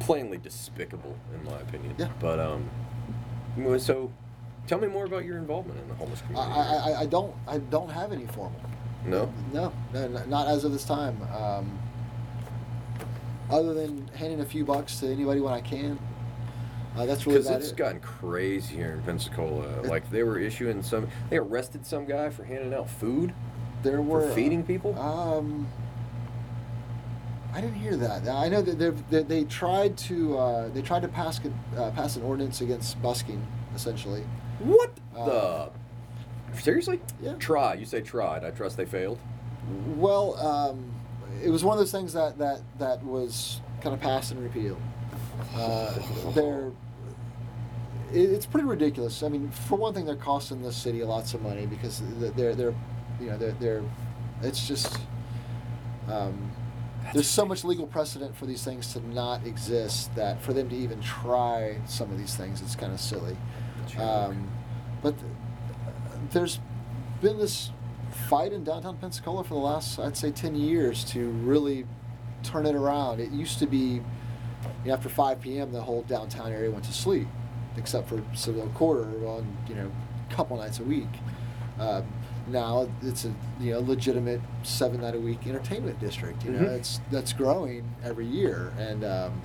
plainly despicable, in my opinion. Yeah. But um, so tell me more about your involvement in the homeless community. I, I- I don't I don't have any formal no. No, no, not as of this time. Um, other than handing a few bucks to anybody when I can. Uh, that's really Because it's it. gotten crazy here in Pensacola. It- like they were issuing some, they arrested some guy for handing out food. there were feeding people? Um, I didn't hear that. I know that they, they tried to uh, they tried to pass uh, pass an ordinance against busking, essentially. What Uh, the? Seriously? yeah. Try. You say tried. I trust they failed. Well, um, it was one of those things that that that was kind of passed and repealed. Uh, they're it, it's pretty ridiculous. I mean, for one thing, they're costing the city lots of money because they're they're you know they're they're it's just um, there's so much legal precedent for these things to not exist that for them to even try some of these things, it's kind of silly. Um, but th- there's been this fight in downtown Pensacola for the last, I'd say, 10 years to really turn it around. It used to be you know, after 5 p.m., the whole downtown area went to sleep, except for Seville Quarter on, you know, a couple nights a week. Um, now it's a you know legitimate seven night a week entertainment district. You know, Mhm. it's that's growing every year, and um,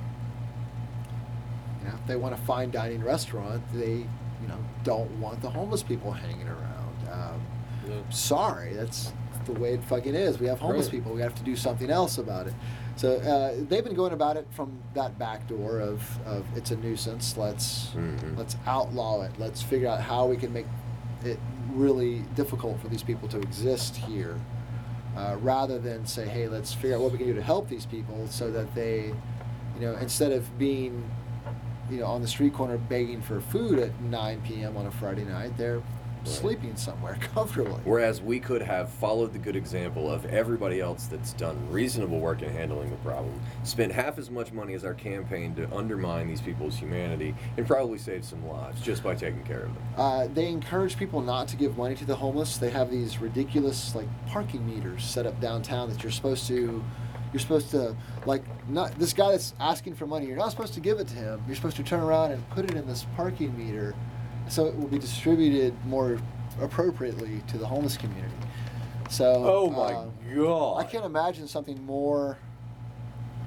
you know, if they want a fine dining restaurant, they, you know, don't want the homeless people hanging around. Um, sorry, that's the way it fucking is. We have homeless Right. people. We have to do something else about it. So uh, they've been going about it from that back door of, of it's a nuisance. Let's Mhm. let's outlaw it. Let's figure out how we can make it really difficult for these people to exist here, uh, rather than say, hey, let's figure out what we can do to help these people so that they, you know, instead of being you know, on the street corner begging for food at 9 p.m. on a Friday night, they're sleeping somewhere comfortably. Whereas we could have followed the good example of everybody else that's done reasonable work in handling the problem, spent half as much money as our campaign to undermine these people's humanity, and probably save some lives just by taking care of them. Uh, they encourage people not to give money to the homeless. They have these ridiculous like parking meters set up downtown that you're supposed to, you're supposed to like not this guy that's asking for money. You're not supposed to give it to him. You're supposed to turn around and put it in this parking meter, so it will be distributed more appropriately to the homeless community. So Oh my uh, god! I can't imagine something more.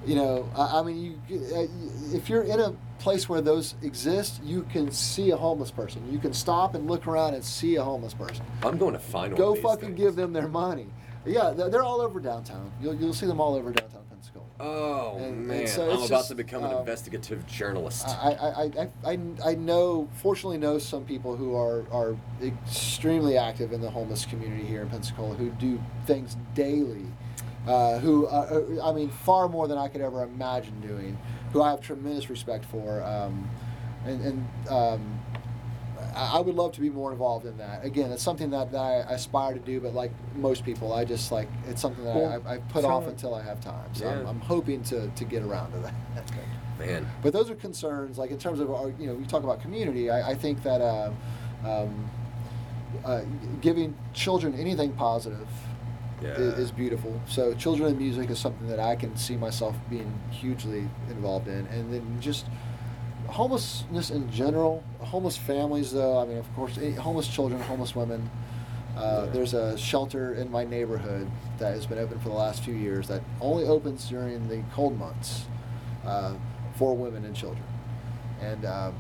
You know, I, I mean, you uh, if you're in a place where those exist, you can see a homeless person. You can stop and look around and see a homeless person. I'm going to find one. Go fucking things. give them their money. Yeah, they're, all over downtown. You'll, you'll see them all over downtown. Oh And- and man, so I'm about just, to become an um, investigative journalist. I, I, I, I, I know, fortunately, know some people who are, are extremely active in the homeless community here in Pensacola who do things daily. Uh, who, uh, uh, I mean, far more than I could ever imagine doing. Who I have tremendous respect for, um, and, and um, I I would love to be more involved in that. Again, it's something that, that I aspire to do, but like most people, I just like it's something that Well, I, I put off until I have time. So I'm, I'm hoping to, to get around to that. Man. But those are concerns. Like in terms of our, you know, we talk about community. I, I think that uh, um, uh, giving children anything positive Yeah. is, is beautiful. So children and music is something that I can see myself being hugely involved in, and then just homelessness in general. Homeless families, though. I mean, of course, eh, homeless children, homeless women. Uh, Yeah. There's a shelter in my neighborhood that has been open for the last few years that only opens during the cold months uh, for women and children. And um,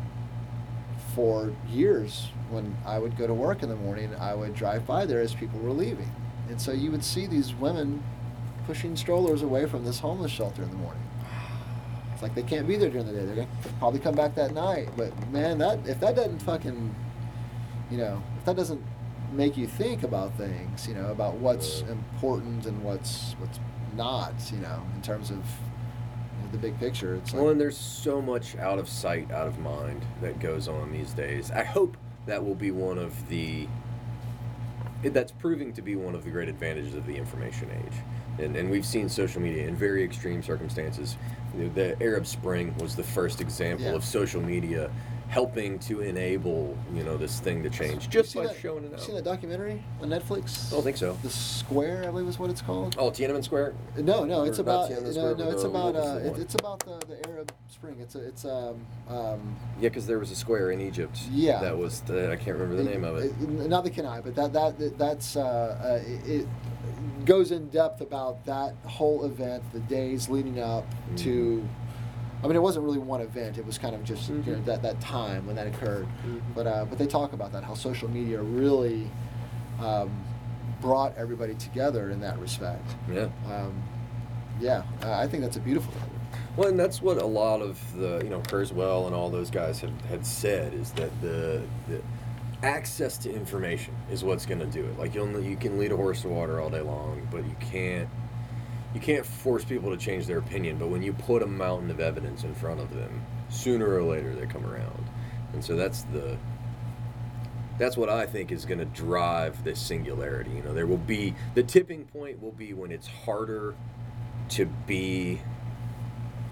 for years, when I would go to work in the morning, I would drive by there as people were leaving. And so you would see these women pushing strollers away from this homeless shelter in the morning. Like they can't be there during the day. They're gonna probably come back that night. But man, that if that doesn't fucking, you know, if that doesn't make you think about things, you know, about what's important and what's what's not, you know, in terms of you know, the big picture. It's like, Well, and there's so much out of sight, out of mind that goes on these days. I hope that will be one of the. That's proving to be one of the great advantages of the information age. And, and we've seen social media in very extreme circumstances. You know, The Arab Spring was the first example Yeah. of social media helping to enable, you know, this thing to change just see by that- showing it you out. seen that documentary on Netflix? I don't think so. The Square, I believe, is what it's called. Oh, Tiananmen Square? No, no, it's Or not about Tiananmen no, Square, no, it's the- about uh, the it, it's about the, the Arab Spring. It's a, it's um um Yeah, because there was a square in Egypt. Yeah. That was the, I can't remember the name of it. Not the Kenai, but that that that- that's uh, uh, it, it goes in depth about that whole event, the days leading up to. I mean, it wasn't really one event. It was kind of just you know, Mhm. that that time when that occurred. Mhm. But uh, but they talk about that how social media really um, brought everybody together in that respect. Yeah. Um, yeah, uh, I think that's a beautiful thing. Well, and that's what a lot of the, you know, Kurzweil and all those guys had, had said is that the, the access to information is what's going to do it. Like you'll you can lead a horse to water all day long, but you can't you can't force people to change their opinion. But when you put a mountain of evidence in front of them, sooner or later they come around. And so that's the that's what I think is going to drive this singularity. You know, there will be the tipping point will be when it's harder to be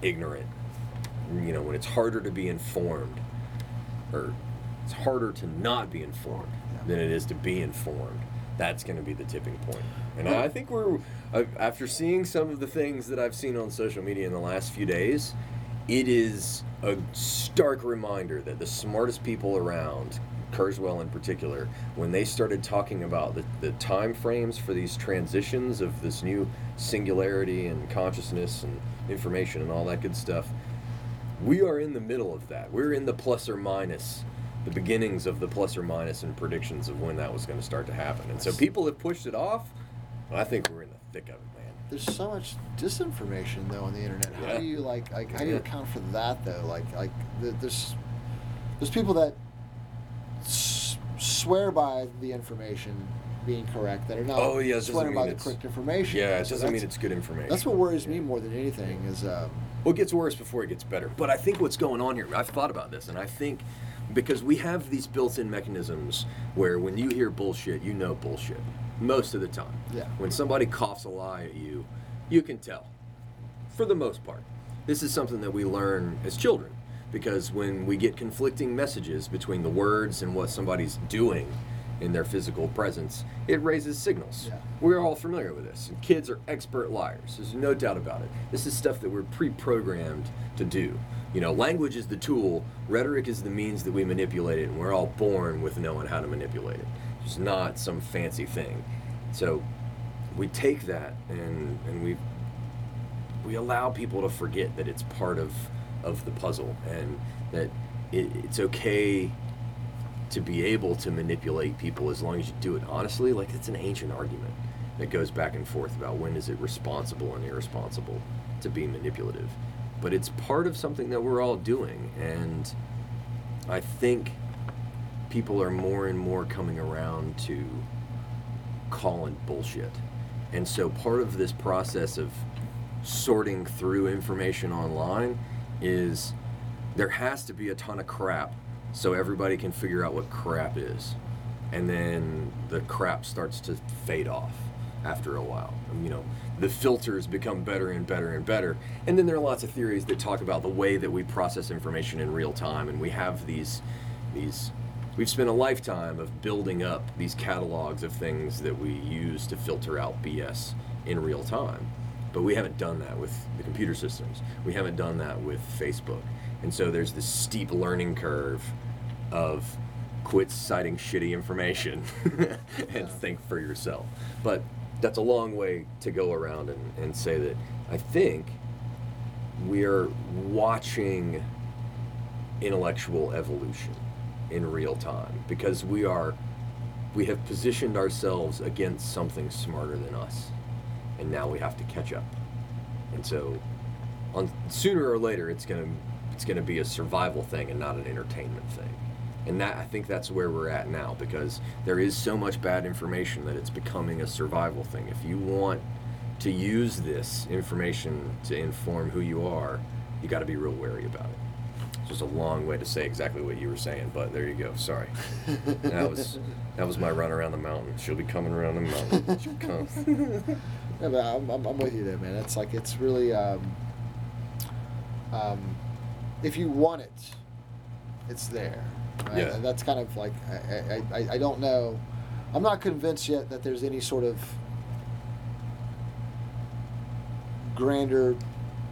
ignorant. You know, when it's harder to be informed, or it's harder to not be informed than it is to be informed. That's going to be the tipping point. And I think we're, uh, after seeing some of the things that I've seen on social media in the last few days, it is a stark reminder that the smartest people around, Kurzweil in particular, when they started talking about the, the time frames for these transitions of this new singularity and consciousness and information and all that good stuff, we are in the middle of that. We're in the plus or minus, the beginnings of the plus or minus and predictions of when that was going to start to happen. And so people have pushed it off. and I think we're in the thick of it, man. There's so much disinformation though on the internet. How Yeah. do you like like how do you account for that though? Like like th- there's there's people that s- swear by the information being correct that are not Oh, yeah, swearing by the correct information. Yeah, it So doesn't mean it's good information. That's what worries me more than anything is um, Well, it gets worse before it gets better. But I think what's going on here, I've thought about this, and I think because we have these built in mechanisms where when you hear bullshit, you know bullshit most of the time. Yeah. When somebody coughs a lie at you, you can tell for the most part. This is something that we learn as children because when we get conflicting messages between the words and what somebody's doing in their physical presence, it raises signals. Yeah. We're all familiar with this. And kids are expert liars. There's no doubt about it. This is stuff that we're pre-programmed to do. You know, language is the tool, rhetoric is the means that we manipulate it, and we're all born with knowing how to manipulate it. It's not some fancy thing. So we take that and and we we allow people to forget that it's part of of the puzzle and that it, it's okay to be able to manipulate people as long as you do it honestly like it's an ancient argument that goes back and forth about when is it responsible and irresponsible to be manipulative but it's part of something that we're all doing and i think people are more and more coming around to calling bullshit and so part of this process of sorting through information online is there has to be a ton of crap so everybody can figure out what crap is. And then the crap starts to fade off after a while. You know, the filters become better and better and better. And then there are lots of theories that talk about the way that we process information in real time and we have these these we've spent a lifetime of building up these catalogs of things that we use to filter out BS in real time. But we haven't done that with the computer systems. We haven't done that with Facebook. And so there's this steep learning curve of quit citing shitty information and think for yourself. But that's a long way to go around and, and say that I think we're watching intellectual evolution in real time because we are we have positioned ourselves against something smarter than us and now we have to catch up. And so on sooner or later it's going to it's going to be a survival thing and not an entertainment thing and that i think that's where we're at now because there is so much bad information that it's becoming a survival thing if you want to use this information to inform who you are you got to be real wary about it it's just a long way to say exactly what you were saying, but there you go. Sorry. that was that was my run around the mountain. She'll be coming around the mountain. She'll come. I'm, I'm, I'm with you there, man. It's like it's really, um, um, if you want it, it's there. Right? Yeah. And that's kind of like I, I, I, I don't know. I'm not convinced yet that there's any sort of grander,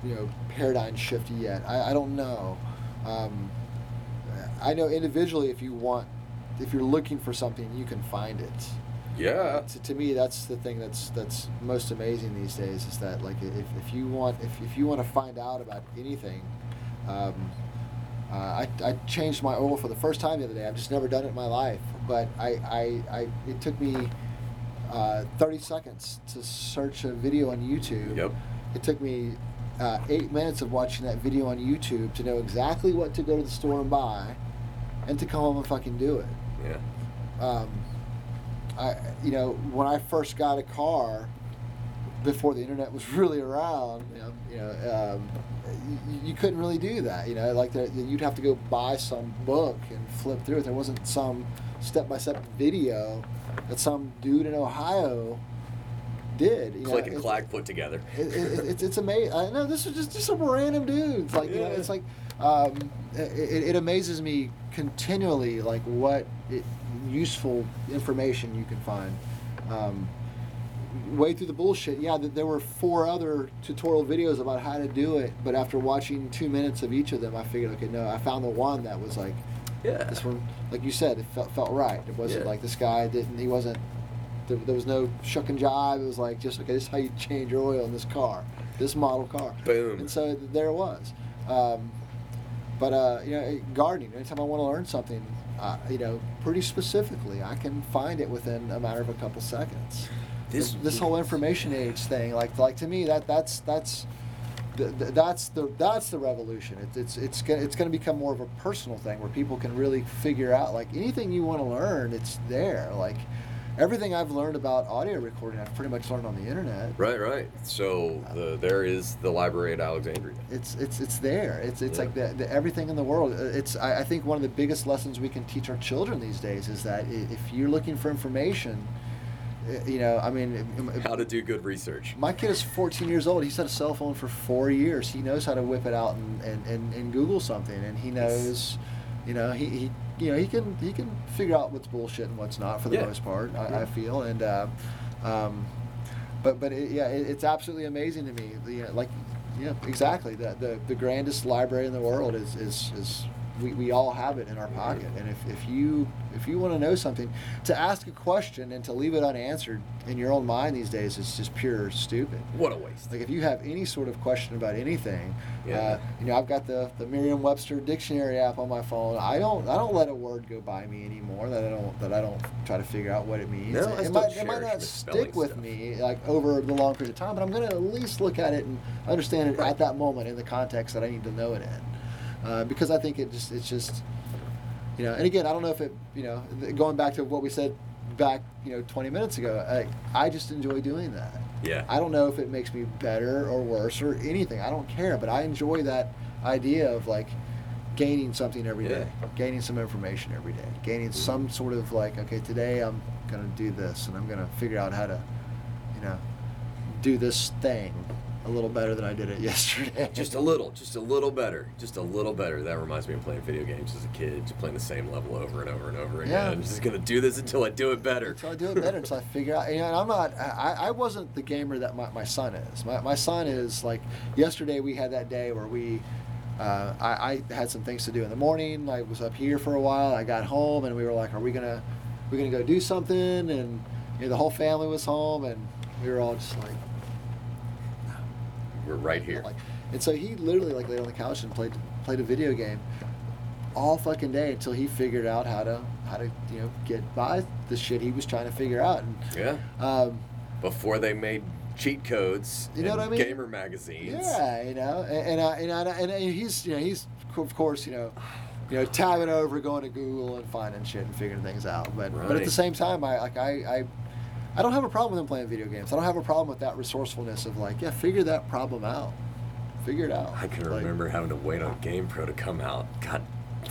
you know, paradigm shift yet. I, I don't know. Um, I know individually, if you want, if you're looking for something, you can find it. Yeah. To, to me, that's the thing that's that's most amazing these days is that like if, if you want if, if you want to find out about anything, um, uh, I, I changed my oil for the first time the other day. I've just never done it in my life, but I I, I it took me uh, 30 seconds to search a video on YouTube. Yep. It took me uh, eight minutes of watching that video on YouTube to know exactly what to go to the store and buy, and to come home and fucking do it. Yeah. Um, I, you know, when I first got a car, before the internet was really around, you know, you know, um, you, you couldn't really do that. You know, like the, you'd have to go buy some book and flip through it. There wasn't some step-by-step video that some dude in Ohio did. You Click know, and it- clack put together. it, it, it's it's amazing. I know this is just just some random dudes. Like you know, Yeah. it's like um, it, it amazes me continually, like what it, useful information you can find. Um, way through the bullshit, yeah, th- there were four other tutorial videos about how to do it, but after watching two minutes of each of them, I figured, okay, no, I found the one that was like, Yeah. this one, like you said, it felt felt right. It wasn't Yeah. like this guy didn't, he wasn't. There, there was no shuck and jive. It was like just okay. This is how you change your oil in this car, this model car. Boom. And so there it was. Um, but uh, you know, gardening. Anytime I want to learn something, uh, you know, pretty specifically, I can find it within a matter of a couple seconds. This- This, whole information age thing, like like to me, that that's that's. th- th- That's the that's the revolution. It's it's it's gonna, it's going to become more of a personal thing where people can really figure out like anything you want to learn, it's there. Like everything I've learned about audio recording, I've pretty much learned on the internet. Right, right. So the there is the library at Alexandria. It's it's it's there. It's it's Yeah. like the, the everything in the world. It's I, I think one of the biggest lessons we can teach our children these days is that if you're looking for information, you know, I mean, How to do good research. my kid is 14 years old. He's had a cell phone for four years. He knows how to whip it out and, and, and, and Google something, and he knows, you know, he, he you know he can he can figure out what's bullshit and what's not for the Yeah. most part. I, Yeah. I feel, and uh, um, but but it, yeah, it, it's absolutely amazing to me. The, like, yeah, exactly. The, the the grandest library in the world is is is. We, we all have it in our pocket, and if, if you if you want to know something, to ask a question and to leave it unanswered in your own mind these days is just pure stupid. What a waste. Like if you have any sort of question about anything, Yeah. uh, you know, I've got the, the Merriam-Webster dictionary app on my phone. I don't I don't let a word go by me anymore that I don't that I don't try to figure out what it means. No, it might it might not stick with stuff. me like over the long period of time, but I'm gonna at least look at it and understand it Right. at that moment in the context that I need to know it in, uh, because I think it just it's just you know, and again, I don't know if it, you know, going back to what we said back, you know, 20 minutes ago, I, I just enjoy doing that. Yeah. I don't know if it makes me better or worse or anything. I don't care, but I enjoy that idea of like, gaining something every day, Yeah. gaining some information every day, gaining some sort of like, okay, today I'm gonna do this, and I'm gonna figure out how to, you know, do this thing a little better than I did it yesterday. Just a little, just a little better, just a little better. That reminds me of playing video games as a kid, just playing the same level over and over and over again. Yeah. I'm just gonna do this until I do it better. until I do it better, until I figure out. And I'm not. I, I wasn't the gamer that my, my son is. My, my son is like yesterday. We had that day where we. Uh, I, I had some things to do in the morning. I was up here for a while. I got home and we were like, "Are we gonna, we gonna go do something?" And you know, the whole family was home and we were all just like, We're right here. like, and so he literally like laid on the couch and played played a video game all fucking day until he figured out how to how to you know get by the shit he was trying to figure out. And Yeah. um, Before they made cheat codes, You know in what I mean? Gamer magazines. Yeah, you know, and and, I, and, I, and, and he's you know he's of course you know you know tabbing over, going to Google and finding shit and figuring things out. But but at the same time, I like I, I I don't have a problem with them playing video games. I don't have a problem with that resourcefulness of like yeah, figure that problem out, figure it out. I can Like, remember having to wait on GamePro to come out. God.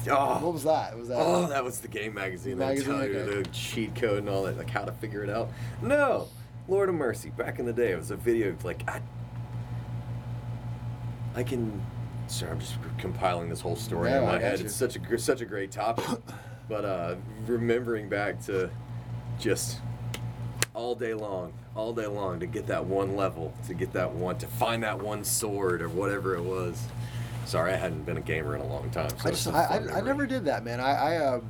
What Oh, was that? Was that? oh, that was the game magazine. that would Magazine, tell you okay. the cheat code and all that, like how to figure it out. No, Lord of Mercy. Back in the day, it was a video of, like I, I can. Sorry, I'm just compiling this whole story No, in my head. you. It's such a such a great topic, but uh, remembering back to just all day long, all day long to get that one level, to get that one, to find that one sword or whatever it was. Sorry, I hadn't been a gamer in a long time. So I just I, I, I never did that, man. I I um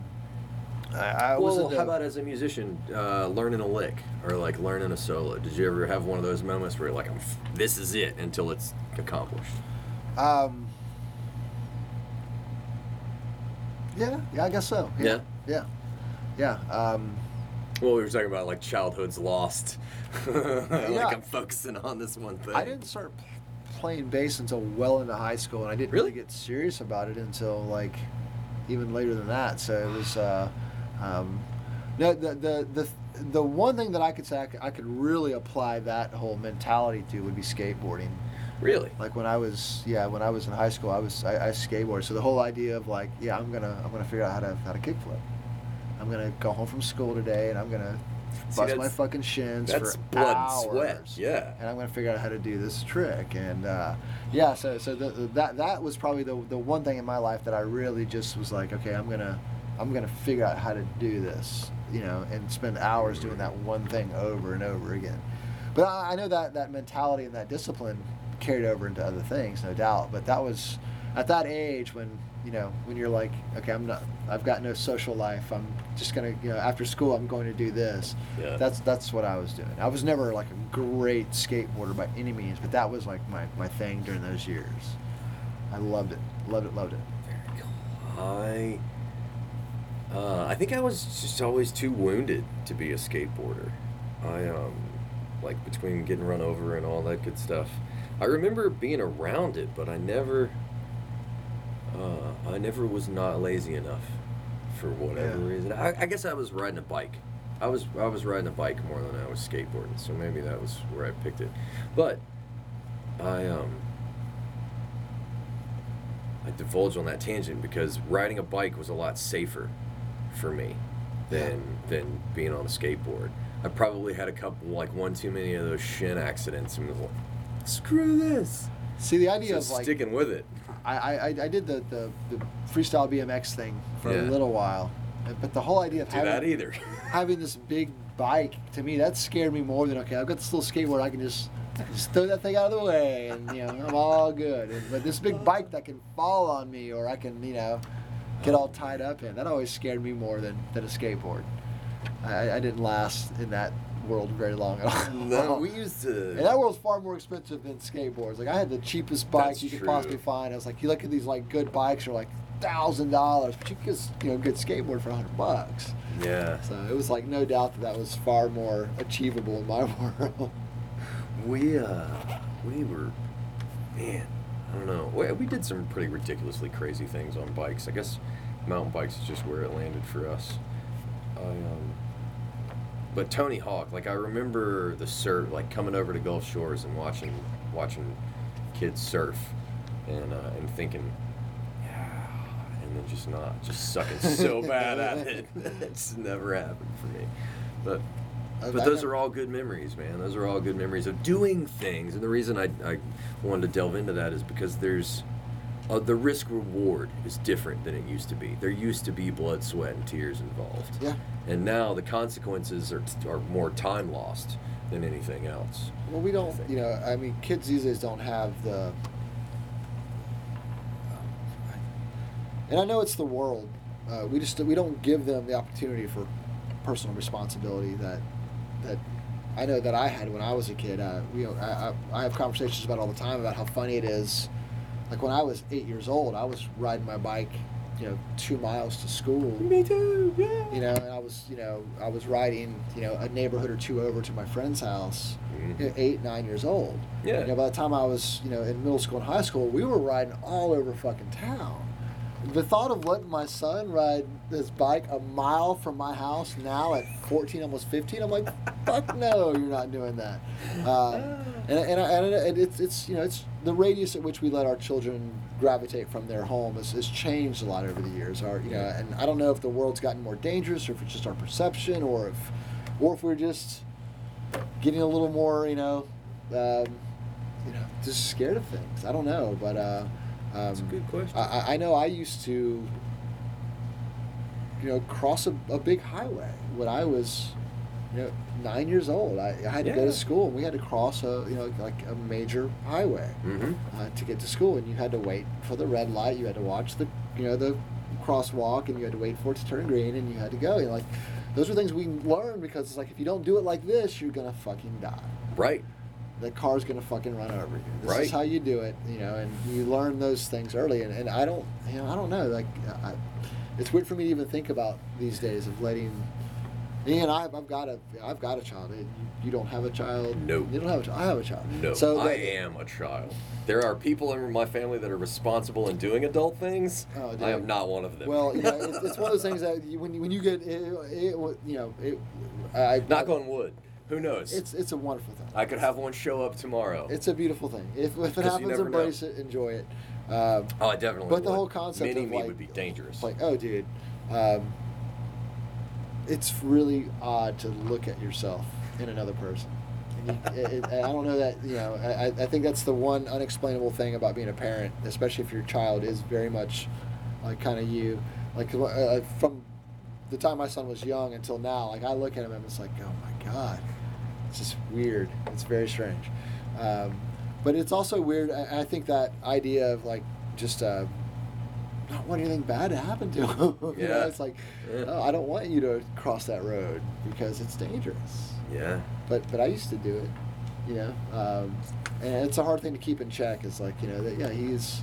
I, I was Well, how about as a musician, uh, learning a lick or like learning a solo? Did you ever have one of those moments where you're like, "This is it" until it's accomplished? Um. Yeah, yeah, I guess so. Yeah, yeah, yeah. Um, Well, we were talking about like childhood's lost. Yeah. like I'm focusing on this one thing. I didn't start playing bass until well into high school, and I didn't really, Really? get serious about it until like even later than that. So it was. Uh, um, no, the, the the the one thing that I could say I could, I could really apply that whole mentality to would be skateboarding. Really? Like when I was, yeah, when I was in high school, I was I, I skateboarded. So the whole idea of like, yeah, I'm gonna I'm gonna figure out how to how to kickflip. I'm gonna go home from school today, and I'm gonna See, bust my fucking shins That's for blood hours. and sweat. Yeah. And I'm gonna figure out how to do this trick. And uh, yeah, so so the, the, that that was probably the the one thing in my life that I really just was like, okay, I'm gonna I'm gonna figure out how to do this, you know, and spend hours doing that one thing over and over again. But I, I know that that mentality and that discipline carried over into other things, no doubt. But that was at that age when you know when you're like, okay, I'm not, I've got no social life. I'm just gonna, you know, after school, I'm going to do this. Yeah. That's that's what I was doing. I was never like a great skateboarder by any means, but that was like my my thing during those years. I loved it, loved it, loved it. Very cool. I. Uh, I think I was just always too wounded to be a skateboarder. I um, like between getting run over and all that good stuff. I remember being around it, but I never. Uh, I never was not lazy enough, for whatever Yeah. reason. I, I guess I was riding a bike. I was I was riding a bike more than I was skateboarding, so maybe that was where I picked it. But I um. I divulge on that tangent because riding a bike was a lot safer for me than than being on a skateboard. I probably had a couple, like one too many of those shin accidents, and was like, "Screw this!" See, the idea So of like sticking with it. I, I, I did the, the, the freestyle BMX thing for Yeah. a little while, but the whole idea of Do having, that either. having this big bike to me that scared me more than okay. I've got this little skateboard. I can just, just throw that thing out of the way, and you know I'm all good. And, but this big bike that can fall on me, or I can you know get all tied up in, that always scared me more than, than a skateboard. I, I didn't last in that world very long at all. no, we used to. And that world's far more expensive than skateboards. Like I had the cheapest bike That's you could true. possibly find. I was like, you look at these like good bikes are like thousand dollars, but you can get you know a good skateboard for a hundred bucks. yeah, So it was like no doubt that that was far more achievable in my world. we uh, we were, man, I don't know. We, we did some pretty ridiculously crazy things on bikes. I guess mountain bikes is just where it landed for us. I um, but Tony Hawk, like I remember the surf, like coming over to Gulf Shores and watching watching kids surf, and uh, and thinking, yeah, and then just not. Just sucking so bad at it. it's never happened for me. But but those are all good memories, man. Those are all good memories of doing things. And the reason I, I wanted to delve into that is because there's uh, the risk reward is different than it used to be. There used to be blood, sweat, and tears involved. Yeah. And now the consequences are, are more time lost than anything else. Well, we don't, you know, I mean, kids these days don't have the. And I know it's the world. Uh, we just we don't give them the opportunity for personal responsibility that that I know that I had when I was a kid. Uh, we, I, I, I have conversations about all the time about how funny it is. Like when I was eight years old, I was riding my bike, you know, two miles to school. Me too. Yeah. You know, and I was, you know, I was riding, you know, a neighborhood or two over to my friend's house, mm-hmm. you know, eight, nine years old. Yeah. You know, by the time I was, you know, in middle school and high school, we were riding all over fucking town. The thought of letting my son ride this bike a mile from my house now at 14, almost 15, I'm like, fuck no, you're not doing that. Uh, and and, and it- it's, it's, you know, it's the radius at which we let our children gravitate from their home has, has changed a lot over the years. Our, you know, and I don't know if the world's gotten more dangerous or if it's just our perception or if, or if we're just getting a little more, you know, um, you know, just scared of things. I don't know, but uh, um, That's a good question. I, I- I know I used to, you know, cross a, a big highway when I was, you know, nine years old. I, I had to go to school and we had to cross a, you know, like a major highway Mm-hmm. uh, to get to school, and you had to wait for the red light. You had to watch the, you know, the crosswalk, and you had to wait for it to turn green, and you had to go. And like, those are things we learned because it's like if you don't do it like this, you're gonna fucking die. Right. The car's gonna fucking run over you. This Right. is how you do it, you know. And you learn those things early. And, and I don't, you know, I don't know. Like, I, it's weird for me to even think about these days of letting. And I've, I've got a, I've got a child. You, you don't have a child. No. You don't have a child. I have a child. No, So I the- am a child. There are people in my family that are responsible in doing adult things. Oh. I am not one of them. Well, you know, it's, it's one of those things that you, when you, when you get it, it, you know, it, I Knock on wood. Who knows? It's it's a wonderful thing. I could have one show up tomorrow. It's a beautiful thing. If, if it happens, never know. embrace it, enjoy it. Um, oh, I definitely. but the whole concept Mini of me like, would be dangerous. Like, oh, dude, um, it's really odd to look at yourself in another person. And you, it, it, I don't know that you know. I, I think that's the one unexplainable thing about being a parent, especially if your child is very much like kind of you. Like uh, from the time my son was young until now, like I look at him and it's like, oh my god, it's just weird. It's very strange. Um, but it's also weird. I, I think that idea of like just uh, not wanting anything bad to happen to him. you know, Yeah. it's like, Yeah. oh, I don't want you to cross that road because it's dangerous. yeah. But but I used to do it, you know. Um, and it's a hard thing to keep in check. It's like you know that yeah he's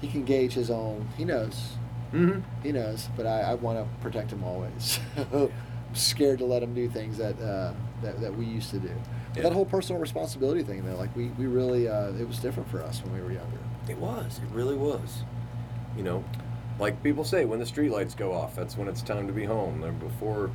he can gauge his own. He knows. Mm-hmm. He knows, but I, I want to protect him always. scared to let them do things that uh, that, that we used to do. Yeah. That whole personal responsibility thing, though, like we, we really, uh, it was different for us when we were younger. It was. It really was. You know, like people say, when the streetlights go off, that's when it's time to be home. They're before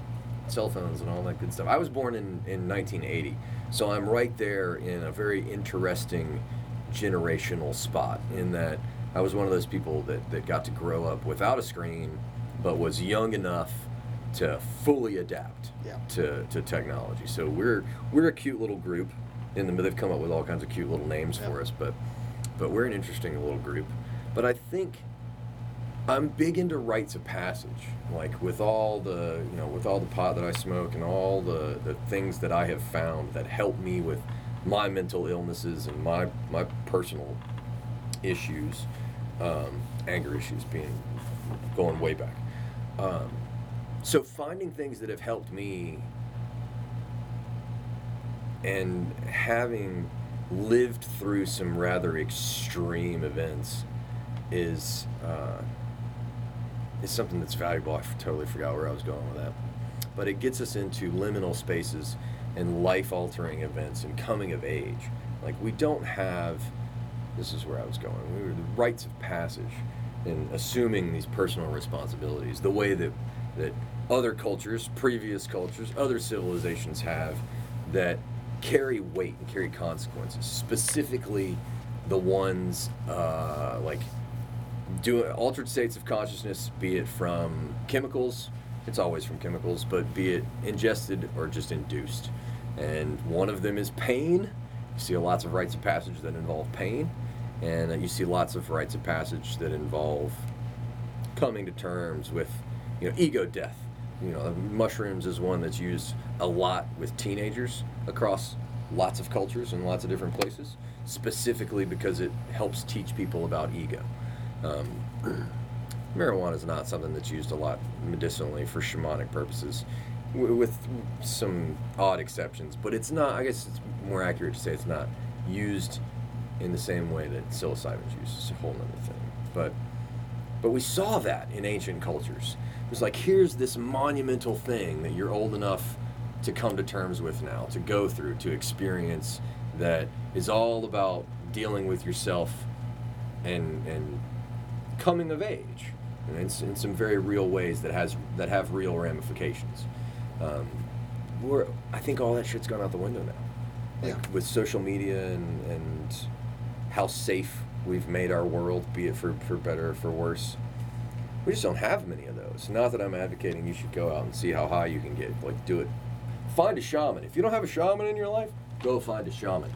cell phones and all that good stuff. I was born in, in 1980, so I'm right there in a very interesting generational spot in that I was one of those people that, that got to grow up without a screen, but was young enough to fully adapt Yeah. to, to technology. So we're we're a cute little group. In the they've come up with all kinds of cute little names Yeah. for us, but but we're an interesting little group. But I think I'm big into rites of passage. Like with all the you know with all the pot that I smoke and all the the things that I have found that help me with my mental illnesses and my my personal issues, um, anger issues being going way back. Um, so finding things that have helped me and having lived through some rather extreme events is uh, is something that's valuable. I totally forgot where I was going with that, but it gets us into liminal spaces and life-altering events and coming of age. Like we don't have. This is where I was going. We were the rites of passage and assuming these personal responsibilities, the way that that other cultures, previous cultures, other civilizations have, that carry weight and carry consequences. Specifically, the ones uh, like doing altered states of consciousness, be it from chemicals, it's always from chemicals, but be it ingested or just induced. And one of them is pain. You see lots of rites of passage that involve pain, and you see lots of rites of passage that involve coming to terms with, you know, ego death. You know, mushrooms is one that's used a lot with teenagers across lots of cultures and lots of different places, specifically because it helps teach people about ego. Um, marijuana is not something that's used a lot medicinally for shamanic purposes, w- with some odd exceptions. But it's not. I guess it's more accurate to say it's not used in the same way that psilocybin is used. It's a whole other thing. But but we saw that in ancient cultures. Was like here's this monumental thing that you're old enough to come to terms with now, to go through, to experience that is all about dealing with yourself and and coming of age and in, in some very real ways that has that have real ramifications. Um, we're, I think all that shit's gone out the window now. Like Yeah. with social media and, and how safe we've made our world, be it for, for better or for worse. We just don't have many of those. Not that I'm advocating you should go out and see how high you can get. Like, do it. Find a shaman. If you don't have a shaman in your life, go find a shaman.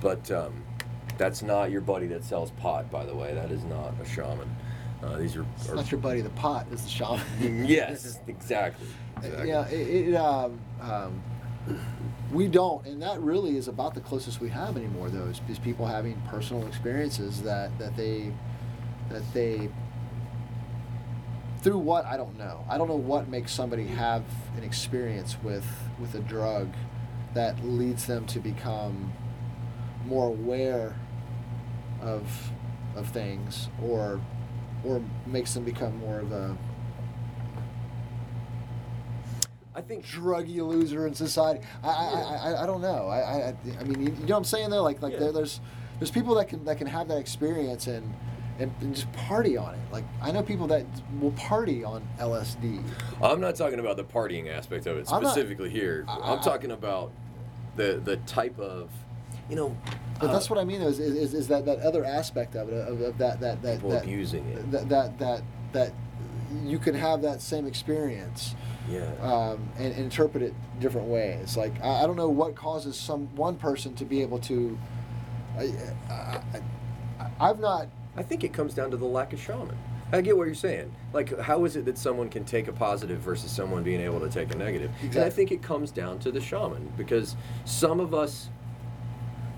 But um, that's not your buddy that sells pot, by the way. That is not a shaman. Uh, these are, It's are not your buddy, the pot is the shaman. yes, exactly. exactly. Yeah, it, it um, um, we don't, and that really is about the closest we have anymore. Though is, is people having personal experiences that that they that they through what I don't know. I don't know what makes somebody have an experience with with a drug that leads them to become more aware of of things or or makes them become more of a I think druggy loser in society. I, I, I, I don't know. I, I, I mean, you, you know what I'm saying though? Like, like Yeah. there, there's, there's people that can that can have that experience and, and, and just party on it. Like I know people that will party on LSD. I'm not talking about the partying aspect of it I'm not- specifically here. I- I'm talking about the the type of, you know. But uh, that's what I mean is, is, is that, that other aspect of it of, of that that that people that, abusing it. that that that that you can have that same experience yeah. um, and, and interpret it different ways. Like I, I don't know what causes some one person to be able to. I, I, I, I've not. I think it comes down to the lack of shaman. I get what you're saying. Like, how is it that someone can take a positive versus someone being able to take a negative? And I think it comes down to the shaman because some of us,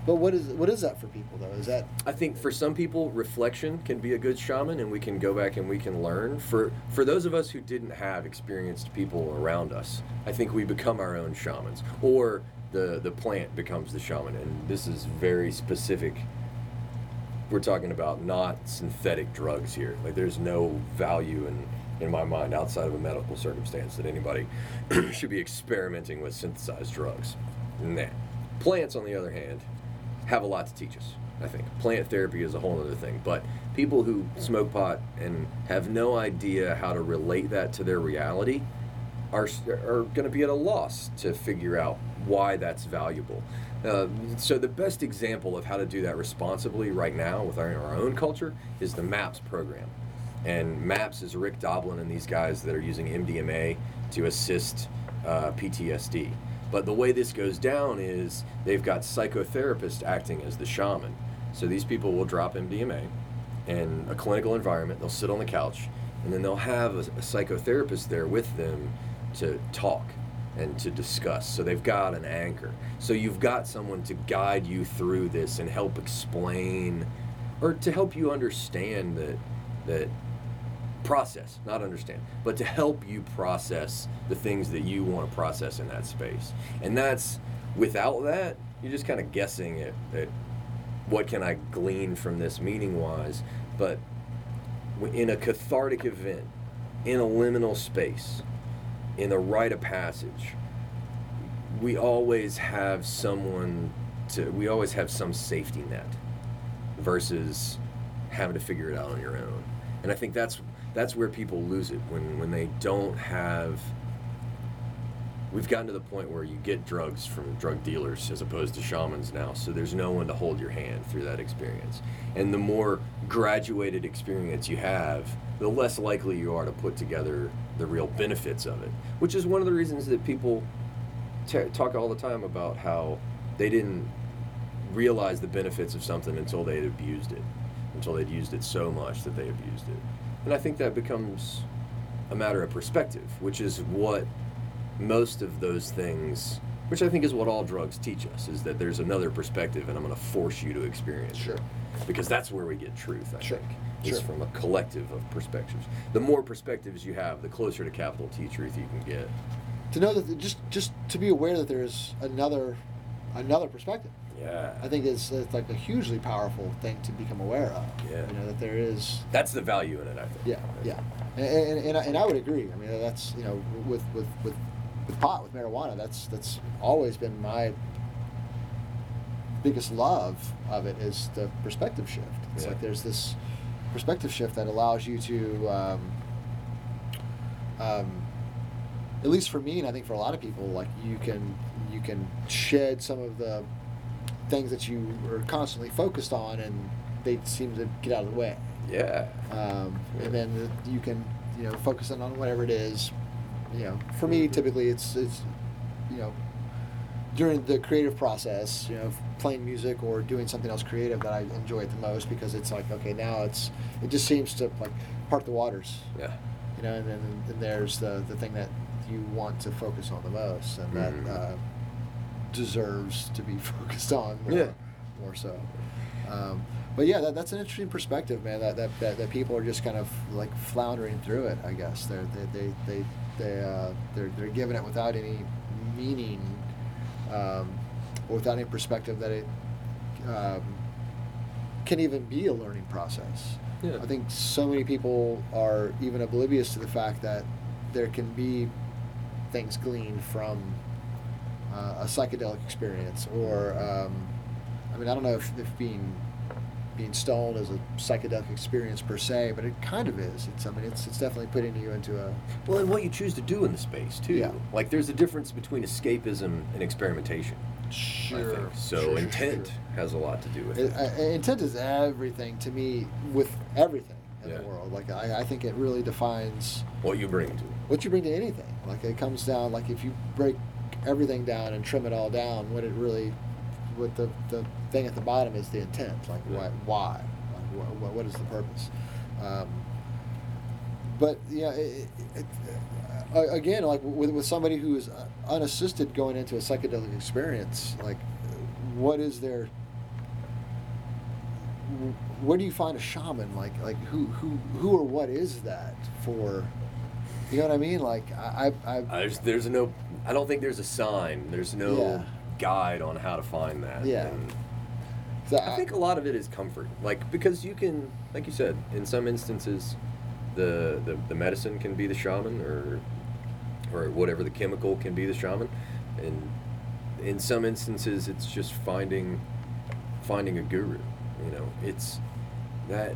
But what is what is that for people though? Is that I think for some people, reflection can be a good shaman, and we can go back and we can learn. For for those of us who didn't have experienced people around us, I think we become our own shamans, or the the plant becomes the shaman. And this is very specific. We're talking about not synthetic drugs here. Like there's no value in in my mind outside of a medical circumstance that anybody should be experimenting with synthesized drugs. Nah. Plants, on the other hand, have a lot to teach us. I think plant therapy is a whole other thing, but people who smoke pot and have no idea how to relate that to their reality are are going to be at a loss to figure out why that's valuable. Uh, so the best example of how to do that responsibly right now with our, our own culture is the MAPS program. And MAPS is Rick Doblin and these guys that are using MDMA to assist uh, PTSD. But the way this goes down is they've got psychotherapists acting as the shaman. So these people will drop MDMA in a clinical environment. They'll sit on the couch, and then they'll have a, a psychotherapist there with them to talk and to discuss. So they've got an anchor. So you've got someone to guide you through this and help explain, or to help you understand that that process, not understand, but to help you process the things that you want to process in that space. And that's without that, you're just kind of guessing at, at what can I glean from this meaning wise. But in a cathartic event, in a liminal space, in a rite of passage, we always have someone to, we always have some safety net versus having to figure it out on your own. And I think that's that's where people lose it when when they don't have we've gotten to the point where you get drugs from drug dealers as opposed to shamans now. So there's no one to hold your hand through that experience. And the more graduated experience you have, the less likely you are to put together the real benefits of it. Which is one of the reasons that people t- talk all the time about how they didn't realize the benefits of something until they'd abused it, until they'd used it so much that they abused it. And I think that becomes a matter of perspective, which is what most of those things, which I think is what all drugs teach us, is that there's another perspective and I'm going to force you to experience Sure. it. Because that's where we get truth, I Sure. think. Is Sure. from a collective of perspectives. The more perspectives you have, the closer to capital T truth you can get. To know that just just to be aware that there is another another perspective. Yeah. I think it's, it's like a hugely powerful thing to become aware of. Yeah. You know that there is. That's the value in it, I think. Yeah, yeah, and, and, and, I, and I would agree. I mean, that's you know with with with with pot with marijuana. That's that's always been my biggest love of it is the perspective shift. It's Yeah. like there's this perspective shift that allows you to, um, um, at least for me, and I think for a lot of people, like you can you can shed some of the things that you are constantly focused on, and they seem to get out of the way. Yeah. Um, and then you can you know focus in on whatever it is. You know, for me, typically it's it's you know during the creative process, you know, playing music or doing something else creative that I enjoy it the most because it's like okay, now it's it just seems to like part the waters, Yeah. you know, and then and there's the the thing that you want to focus on the most, and that Mhm. uh, deserves to be focused on more, Yeah. more so. Um, but yeah, that, that's an interesting perspective, man. That, that that that people are just kind of like floundering through it. I guess they're they they they they uh, they're they're giving it without any meaning, um, without any perspective that it um, can even be a learning process. Yeah. I think so many people are even oblivious to the fact that there can be things gleaned from uh, a psychedelic experience, or um, I mean, I don't know if, if being being stoned as a psychedelic experience per se, but it kind of is. It's I mean, it's it's definitely putting you into a Well, and what you choose to do in the space too. Yeah. Like there's a difference between escapism and experimentation. Think. So intent has a lot to do with It, it. intent is everything to me with everything in Yeah. the world. Like I, I think it really defines what you bring to it. what you bring to anything. Like it comes down like if you break everything down and trim it all down, what it really, what the the thing at the bottom is the intent. Like why why, like, what, what is the purpose? Um, but yeah, it, it, uh, again, like with with somebody who is uh, unassisted going into a psychedelic experience, like what is their where do you find a shaman? Like, like who, who, who or what is that for? You know what I mean? Like, I, I, I Uh, There's, there's no. I don't think there's a sign. There's no Yeah. guide on how to find that. Yeah. And so I think a lot of it is comfort. Like because you can, like you said, in some instances, the the, the medicine can be the shaman, or or whatever the chemical can be the shaman, and in some instances, it's just finding finding a guru. You know, it's that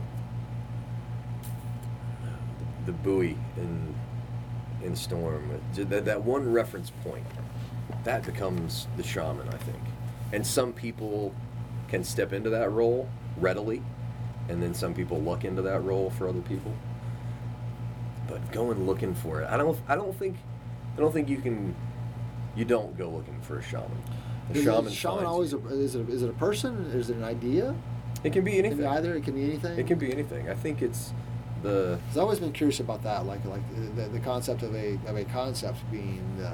the buoy in in storm that, that one reference point that becomes the shaman i think and some people can step into that role readily and then some people luck into that role for other people but going looking for it i don't i don't think i don't think you can you don't go looking for a shaman a is shaman, shaman always a, is it is it a person? Is it an idea? it can be anything either. It can be anything. it can be anything i think it's the. I've always been curious about that, like like the, the concept of a of a concept being the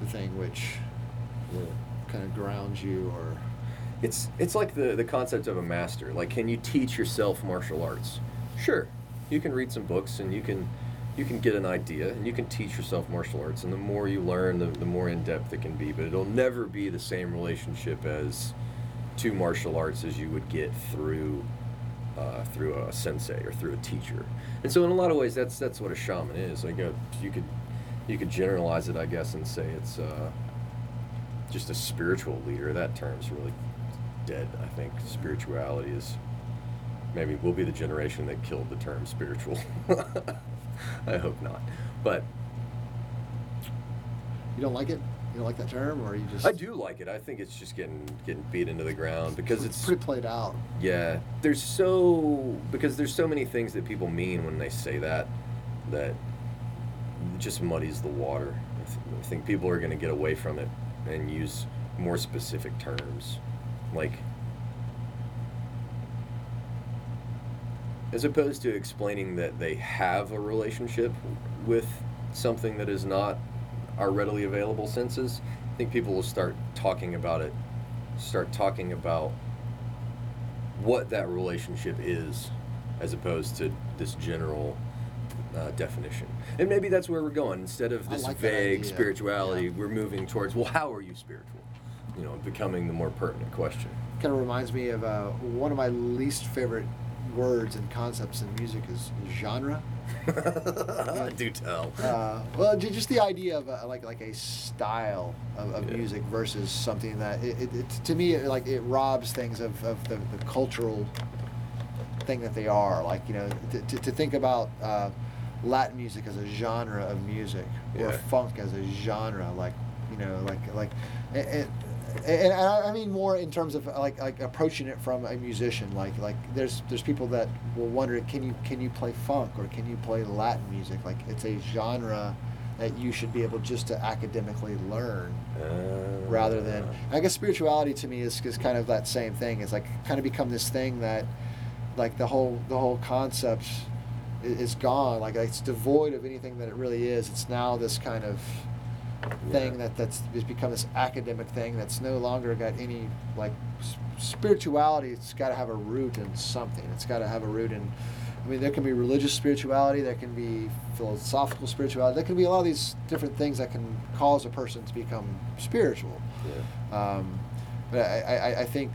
the thing which yeah. kind of grounds you, or It's it's like the the concept of a master. Like, can you teach yourself martial arts? Sure, you can read some books and you can you can get an idea and you can teach yourself martial arts. And the more you learn, the, the more in depth it can be. But it'll never be the same relationship as to martial arts as you would get through uh, through a sensei or through a teacher. And so, in a lot of ways, that's that's what a shaman is. Like, uh, you could you could generalize it, I guess, and say it's uh, just a spiritual leader. That term's really dead. I think spirituality is maybe we'll be the generation that killed the term spiritual. I hope not, but You don't like it? You don't like that term, or you just? I do like it. I think it's just getting getting beat into the ground because it's pretty played out. yeah. There's so because there's so many things that people mean when they say that that just muddies the water. I, th- I think people are going to get away from it and use more specific terms, like as opposed to explaining that they have a relationship with something that is not our readily available senses. I think people will start talking about it, start talking about what that relationship is, as opposed to this general uh, definition. And maybe that's where we're going. Instead of this like vague spirituality, Yeah. we're moving towards, well, how are you spiritual? You know, becoming the more pertinent question. Kind of reminds me of uh, one of my least favorite words and concepts in music is genre. I do tell. Uh, well, ju- just the idea of uh like like a style of, of Yeah. music versus something that it, it, it to me it, like it robs things of, of the, the cultural thing that they are. Like you know to, to, to think about uh, Latin music as a genre of music or funk as a genre, like you know like like and, and, and I I mean more in terms of like like approaching it from a musician. Like like there's there's people that will wonder can you can you play funk or can you play Latin music? Like it's a genre that you should be able just to academically learn Uh, rather than I guess spirituality to me is, is kind of that same thing. It's like kind of become this thing that like the whole the whole concept i- is gone. Like it's devoid of anything that it really is. It's now this kind of thing that that's has become this academic thing that's no longer got any like s- spirituality. It's got to have a root in something. It's got to have a root in. I mean, there can be religious spirituality, there can be philosophical spirituality, there can be a lot of these different things that can cause a person to become spiritual. Yeah. Um, but I, I, I think,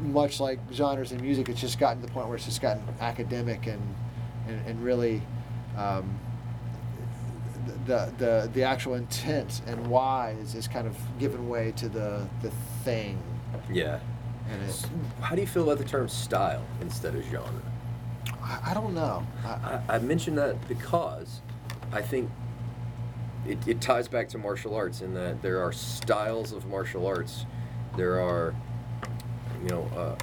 much like genres in music, it's just gotten to the point where it's just gotten academic and and, and really um, the, the the actual intent and why is, is kind of given way to the the thing. Yeah. And it, How do you feel about the term style instead of genre? I, I don't know. I, I, I mention that because I think it, it ties back to martial arts in that there are styles of martial arts. There are, you know, uh,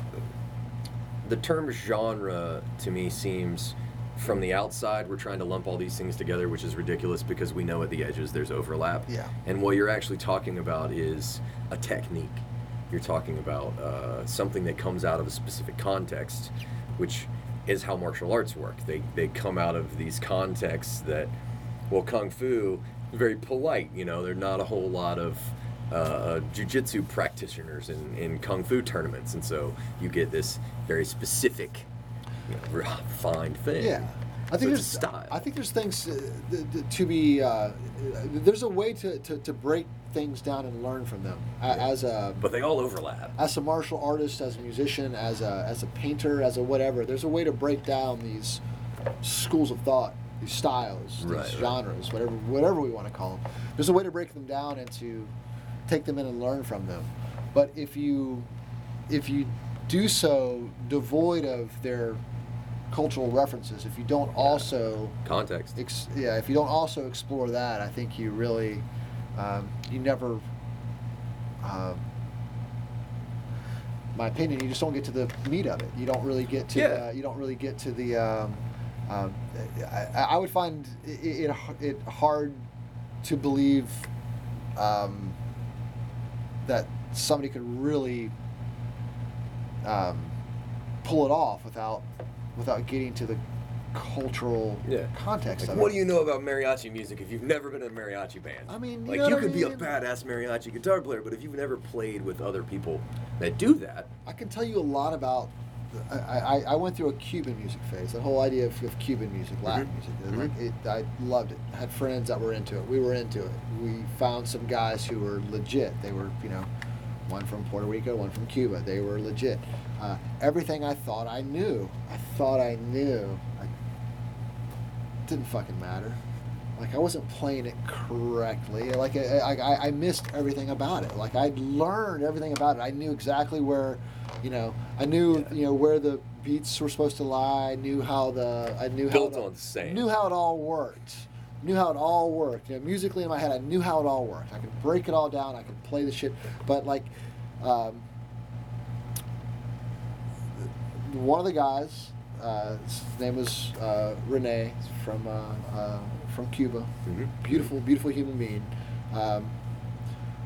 the term genre to me seems from the outside we're trying to lump all these things together, which is ridiculous because we know at the edges there's overlap. Yeah. And what you're actually talking about is a technique. You're talking about uh, something that comes out of a specific context, which is how martial arts work. They, they come out of these contexts that, well, kung fu, very polite. You know, there are not a whole lot of uh, jujitsu practitioners in, in kung fu tournaments, and so you get this very specific, you know, refined thing. Yeah, I think it's there's style. I think there's things uh, to be. Uh, there's a way to, to, to break things down and learn from them Yeah. as a but they all overlap. as a martial artist, as a musician, as a as a painter, as a whatever. There's a way to break down these schools of thought, these styles, these right. genres, whatever whatever we want to call them. There's a way to break them down and to take them in and learn from them. But if you if you do so devoid of their cultural references, if you don't also Context. ex- yeah, if you don't also explore that, I think you really, um, you never, um, my opinion, you just don't get to the meat of it. You don't really get to, Yeah. uh, you don't really get to the, um, um, I, I would find it, it, it hard to believe um, that somebody could really um, pull it off without without getting to the cultural Yeah. context Like, of what it. do you know about mariachi music if you've never been in a mariachi band? I mean, you like you I could be a badass mariachi guitar player, but if you've never played with other people that do that, I can tell you a lot about. I, I, I went through a Cuban music phase. The whole idea of, of Cuban music, Latin Mhm. music, Mhm. like it, I loved it. I had friends that were into it. We were into it. We found some guys who were legit. They were, you know, one from Puerto Rico, one from Cuba. They were legit. Uh, everything I thought I knew, I thought I knew, I didn't fucking matter. Like I wasn't playing it correctly. Like I, I, I missed everything about it. Like I'd learned everything about it. I knew exactly where, you know, I knew Yeah. you know where the beats were supposed to lie. I knew how the I knew Built how the, on sand. knew how it all worked. knew how it all worked. You know, musically in my head, I knew how it all worked. I could break it all down. I could play the shit. But like, um, one of the guys, uh, his name was uh, Rene from uh, uh, from Cuba. Mhm. Beautiful, beautiful human being. Um,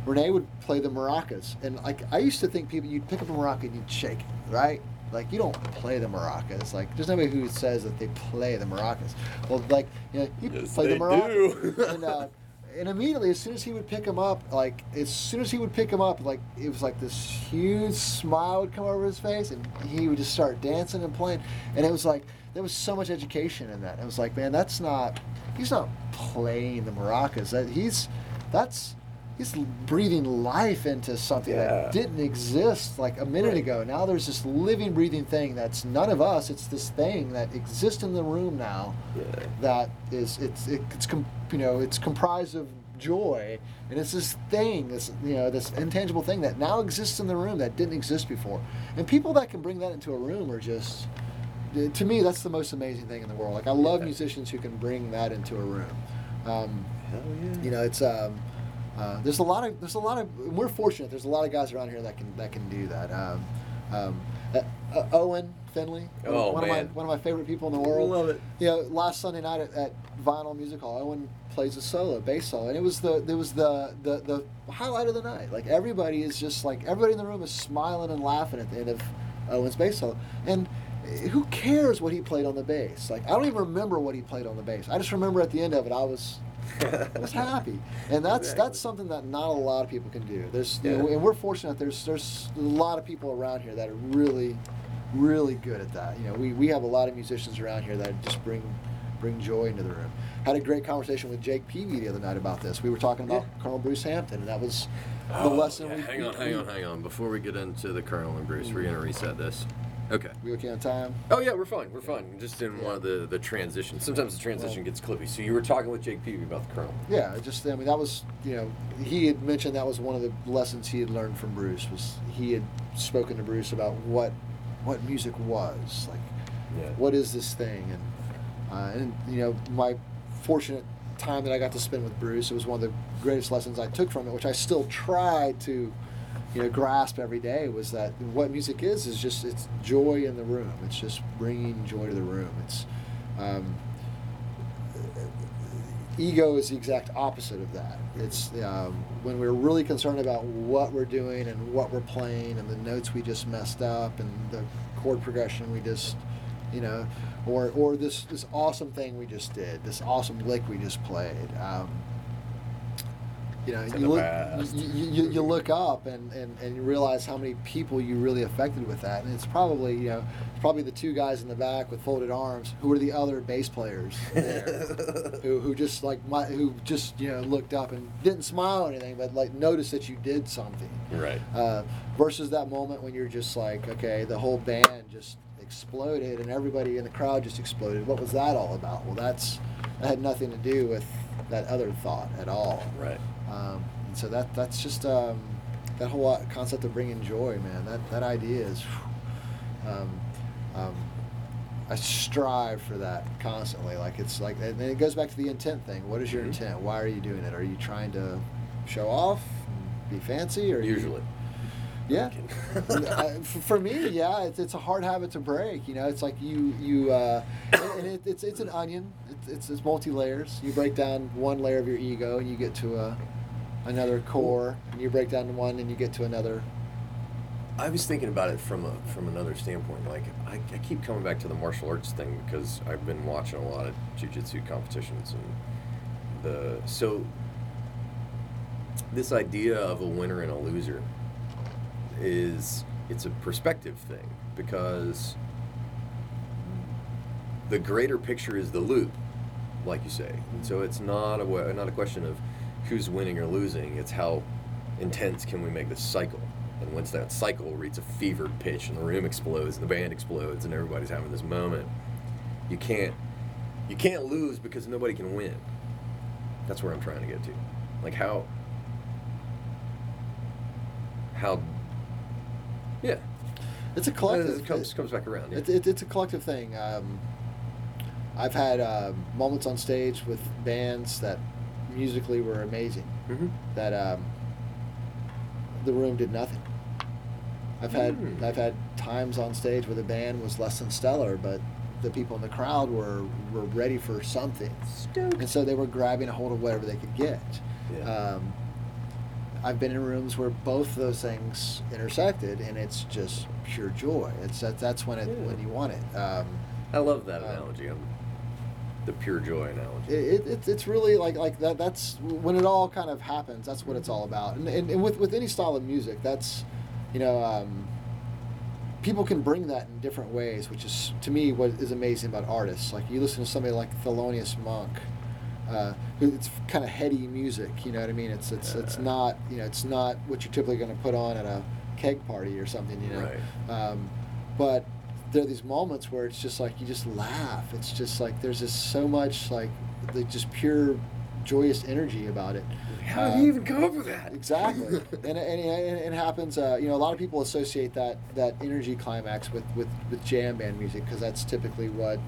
Renee would play the maracas, and like I used to think people, you'd pick up a maraca and you'd shake it, right? Like you don't play the maracas. Like there's nobody who says that they play the maracas. Well, like you know, he'd Yes, play the maracas, do. and uh, and immediately as soon as he would pick him up, like as soon as he would pick him up, like it was like this huge smile would come over his face, and he would just start dancing and playing, and it was like there was so much education in that. It was like, man, that's not he's not playing the maracas. That he's that's he's breathing life into something Yeah. that didn't exist like a minute Right. ago. Now there's this living, breathing thing that's none of us. It's this thing that exists in the room now Yeah. that is it's it, it's com, you know it's comprised of joy and it's this thing this you know this intangible thing that now exists in the room that didn't exist before and people that can bring that into a room are just to me that's the most amazing thing in the world like i love Yeah. musicians who can bring that into a room um, Hell yeah. you know it's um, uh, there's a lot of there's a lot of we're fortunate there's a lot of guys around here that can that can do that um, um, uh, uh, Owen Finley Oh, one man. of my one of my favorite people in the world Love it. you know, last Sunday night at, at Vinyl Music Hall, Owen plays a solo, bass solo, and it was the it was the, the the highlight of the night. Like everybody is just like everybody in the room is smiling and laughing at the end of Owen's bass solo, and who cares what he played on the bass? Like I don't even remember what he played on the bass. I just remember at the end of it, I was was happy, and that's Exactly. that's something that not a lot of people can do. There's you know, and we're fortunate. There's there's a lot of people around here that are really, really good at that. You know, we, we have a lot of musicians around here that just bring bring joy into the room. Had a great conversation with Jake Peavy the other night about this. We were talking about Yeah. Colonel Bruce Hampton, and that was the Oh, lesson. yeah, we, hang on, we, hang on, hang on. Before we get into the Colonel and Bruce, we're mm. gonna reset this. Okay. We okay on time? Oh yeah, we're fine. We're fine. Just in one of the the transition. Sometimes the transition Well- gets clippy. So you were talking with Jake Peavy about the Colonel. Yeah, it just I mean that was you know he had mentioned that was one of the lessons he had learned from Bruce was he had spoken to Bruce about what what music was like Yeah. what is this thing and uh, and you know my fortunate time that I got to spend with Bruce it was one of the greatest lessons I took from it which I still try to you know grasp every day was that what music is is just it's joy in the room it's just bringing joy to the room it's um, ego is the exact opposite of that. It's um, when we're really concerned about what we're doing and what we're playing and the notes we just messed up and the chord progression we just, you know, or or this this awesome thing we just did, this awesome lick we just played. Um, you know, you look, you, you, you look up and, and, and you realize how many people you really affected with that. And it's probably, you know, probably the two guys in the back with folded arms who are the other bass players there who, who just like my, who just you know looked up and didn't smile or anything, but like noticed that you did something. Right. Uh, versus that moment when you're just like, okay, the whole band just exploded and everybody in the crowd just exploded. What was that all about? Well, that's that had nothing to do with that other thought at all. Right. Um, and so that that's just um, that whole uh, concept of bringing joy, man. That that idea is. Um, um, I strive for that constantly. Like it's like, and it goes back to the intent thing. What is your Mhm. intent? Why are you doing it? Are you trying to show off, be fancy, or you- Usually. yeah. Uh, f- for me, yeah, it's, it's a hard habit to break. You know, it's like you you uh, and and it, it's it's an onion. It's, it's it's multi layers. You break down one layer of your ego, and you get to a another core, and you break down to one, and you get to another. I was thinking about it from a, from another standpoint. Like I, I keep coming back to the martial arts thing because I've been watching a lot of jujitsu competitions and the so this idea of a winner and a loser is it's a perspective thing because the greater picture is the loop, like you say. And so it's not a not a question of who's winning or losing. It's how intense can we make this cycle. And once that cycle reaches a fevered pitch and the room explodes and the band explodes and everybody's having this moment, you can't you can't lose because nobody can win. That's where I'm trying to get to. Like how how yeah. It's a collective. It comes comes back around. Yeah. It, it, it's a collective thing. Um, I've had um, moments on stage with bands that musically were amazing. Mm-hmm. That um, the room did nothing. I've had Hmm. I've had times on stage where the band was less than stellar, but the people in the crowd were were ready for something, and so they were grabbing a hold of whatever they could get. Yeah. Um, I've been in rooms where both those things intersected, and it's just pure joy. It's that that's when it Yeah. when you want it. Um, I love that Um, analogy. Um, the pure joy analogy. it, it, it's- it's really like like that. That's when it all kind of happens. That's what it's all about. And, and, and with with any style of music, that's you know, um, people can bring that in different ways, which is to me what is amazing about artists. Like you listen to somebody like Thelonious Monk. Uh, it's kind of heady music, you know what I mean? It's it's it's not you know it's not what you're typically going to put on at a keg party or something, you know. Right. Um, but there are these moments where it's just like you just laugh. It's just like there's just so much like the just pure joyous energy about it. How did you even come up with that? Exactly, and, and, and it happens. Uh, you know, a lot of people associate that that energy climax with with, with jam band music because that's typically what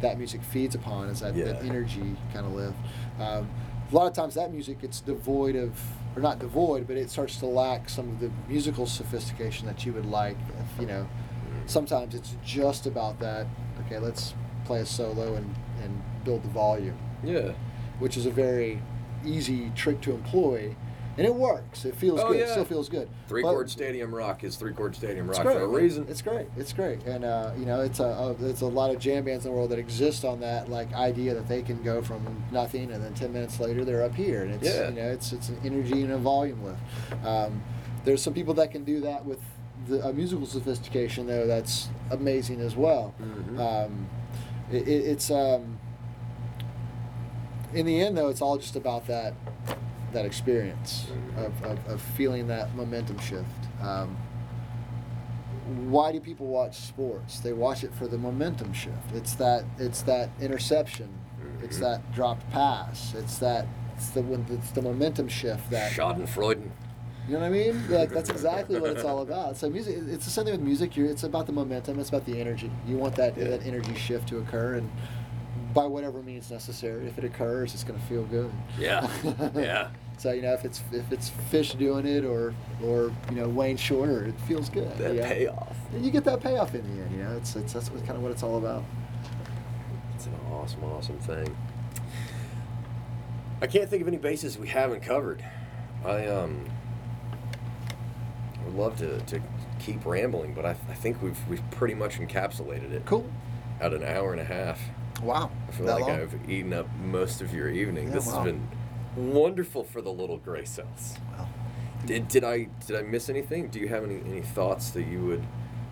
that music feeds upon is that, that energy kind of lift. Um, a lot of times that music gets devoid of, or not devoid, but it starts to lack some of the musical sophistication that you would like. If you know, sometimes it's just about that. Okay, let's play a solo and and build the volume Yeah. which is a very easy trick to employ, and it works. It feels Oh, good. It still feels good. Three But chord stadium rock is three chord stadium rock great. for a reason. It's great. It's great, and uh, you know, it's a, a it's a lot of jam bands in the world that exist on that like idea that they can go from nothing and then ten minutes later they're up here, and it's Yeah. you know, it's it's an energy and a volume lift. Um, there's some people that can do that with the a musical sophistication though. That's amazing as well. Mhm. Um, it, it, it's um, in the end though it's all just about that that experience of, of, of feeling that momentum shift um, why do people watch sports they watch it for the momentum shift it's that it's that interception it's Mhm. that dropped pass it's that it's the when it's the momentum shift that Schadenfreude. You know what I mean? Like that's exactly what it's all about. So music, it's the same thing with music. You're, it's about the momentum. It's about the energy. You want that Yeah. that energy shift to occur, and by whatever means necessary. If it occurs, it's going to feel good. Yeah. Yeah. So you know, if it's if it's Phish doing it or or you know Wayne Shorter, it feels good. That you know? payoff. And you get that payoff in the end. You know, it's it's that's what, kind of what it's all about. It's an awesome, awesome thing. I can't think of any bases we haven't covered. I um would love to, to keep rambling, but I, I think we've we've pretty much encapsulated it Cool. at an hour and a half. Wow. I feel That like long? I've eaten up most of your evening. Yeah, this wow. has been wonderful for the little gray cells. Wow. Did, did I did I miss anything? Do you have any, any thoughts that you would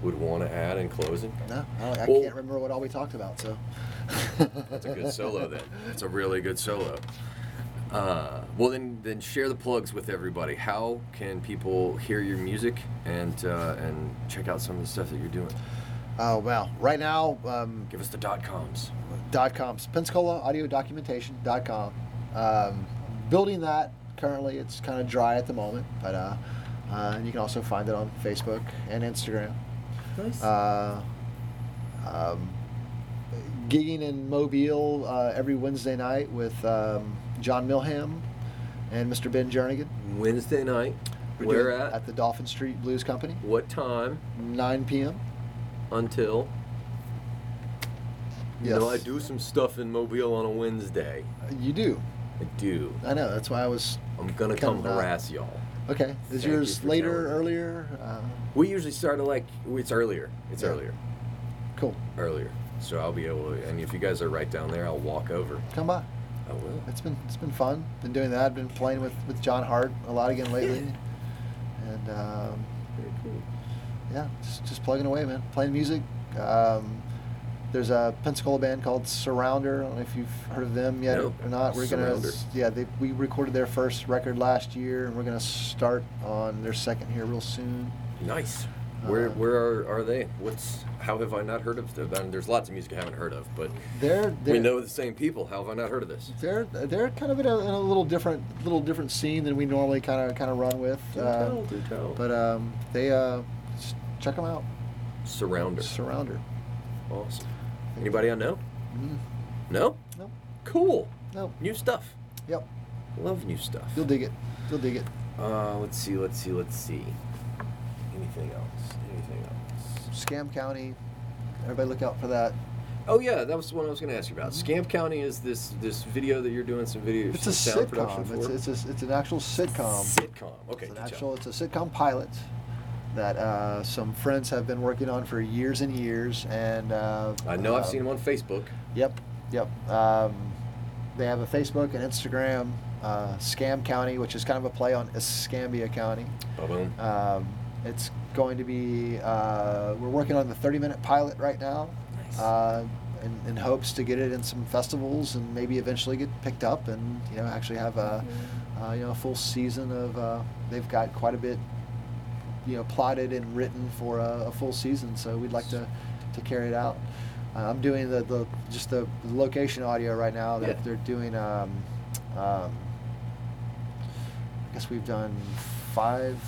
would want to add in closing? No, I, I Well- can't remember what all we talked about. So. That's a good solo then. That's a really good solo. Uh, well then, then share the plugs with everybody. How can people hear your music and uh, and check out some of the stuff that you're doing? Oh well, right now, um, Give us the dot coms. dot coms pensacola audio documentation dot com um, building that currently it's kind of dry at the moment but uh, uh, and you can also find it on facebook and instagram Nice. uh, um, gigging in mobile uh, every wednesday night with um, john milham and mr ben jernigan Wednesday night. We're Where at? at the Dauphin Street blues company What time 9 p.m until? You know, I do some stuff in Mobile on a Wednesday. you do I do. i know that's why i was I'm gonna Come out. harass y'all. okay is Thank yours for later me. earlier uh, We usually start at like it's earlier. It's Yeah. earlier. cool Earlier. So I'll be able to. And if you guys are right down there, I'll walk over. come by I will. It's been it's been fun. Been doing that. Been playing with, with John Hart a lot again lately, and um, Very cool. yeah, just, just plugging away, man. Playing music. Um, there's a Pensacola band called Surrounder. I don't know if you've heard of them yet No. or not. We're gonna yeah, they, we recorded their first record last year, and we're gonna start on their second here real soon. Nice. Where Uh, where are, are they? What's how have I not heard of them? I mean, there's lots of music I haven't heard of, but They're, they're we know the same people. How have I not heard of this? they're they're kind of in a, in a little different little different scene than we normally kind of kind of run with. Do Uh, tell, do tell. But um, they uh, check them out. Surrounder. Surrounder. Awesome. Anybody I know? Mm. No? Nope. Cool. Nope. New stuff. Yep. Love new stuff. You'll dig it. You'll dig it. Uh, let's see, let's see, let's see. Anything else? Scam County. Everybody look out for that. Oh yeah, that was the one I was going to ask you about. Scamp County is this this video that you're doing some video It's a some sound production sitcom. for. It's, it's, a, it's an actual sitcom. sitcom. Okay. It's an actual. job. It's a sitcom pilot that uh, some friends have been working on for years and years, and uh, I know I've uh, seen them on Facebook. Yep, yep. Um, they have a Facebook and Instagram. Uh, Scam County, which is kind of a play on Escambia County. Ba-boom. Um, it's going to be. Uh, we're working on the 30-minute pilot right now, Nice. uh, in, in hopes to get it in some festivals and maybe eventually get picked up and you know actually have a uh, you know a full season of. Uh, they've got quite a bit, you know, plotted and written for a, a full season, so we'd like to to carry it out. Uh, I'm doing the, the just the location audio right now. They're, Yeah. they're doing. Um, um, I guess we've done five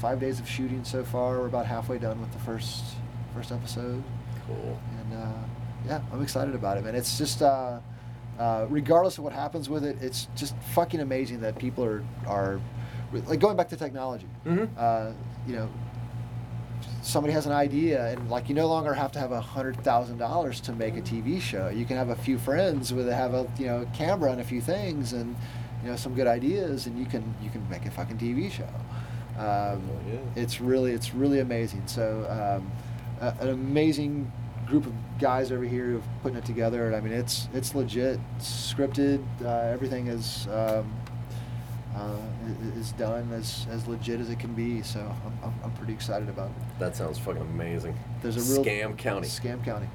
five days of shooting so far. We're about halfway done with the first first episode, Cool. and uh, yeah, I'm excited about it, man. It's just uh, uh, regardless of what happens with it, it's just fucking amazing that people are are like going back to technology. Mhm. Uh, you know, somebody has an idea, and like you no longer have to have a hundred thousand dollars to make a TV show. You can have a few friends with have a you know camera and a few things, and you know some good ideas, and you can you can make a fucking TV show. Um, Oh. It's really it's really amazing. So um, a, an amazing group of guys over here who've putting it together. And I mean, it's it's legit, it's scripted. Uh, everything is. Um, uh, is done as, as legit as it can be, so I'm, I'm, I'm pretty excited about it. That sounds fucking amazing. There's a real Scam County. Scam County,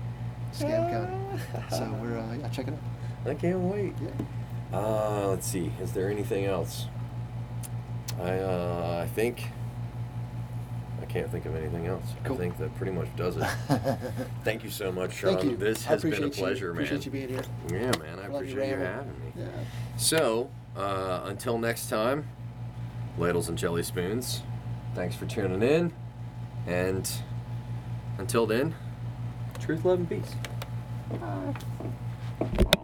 Scam County. So we're uh, yeah, check it out. I can't wait. Yeah. Uh, let's see. Is there anything else? I uh, I think I can't think of anything else. Cool. I think that pretty much does it. Thank you so much, Sean. Thank you. This I has been a appreciate you. pleasure, man. Appreciate you being here. Yeah, man. I me appreciate you ramble. having me. Yeah. So, uh, until next time, ladles and jelly spoons. Thanks for tuning in, and until then, truth, love, and peace.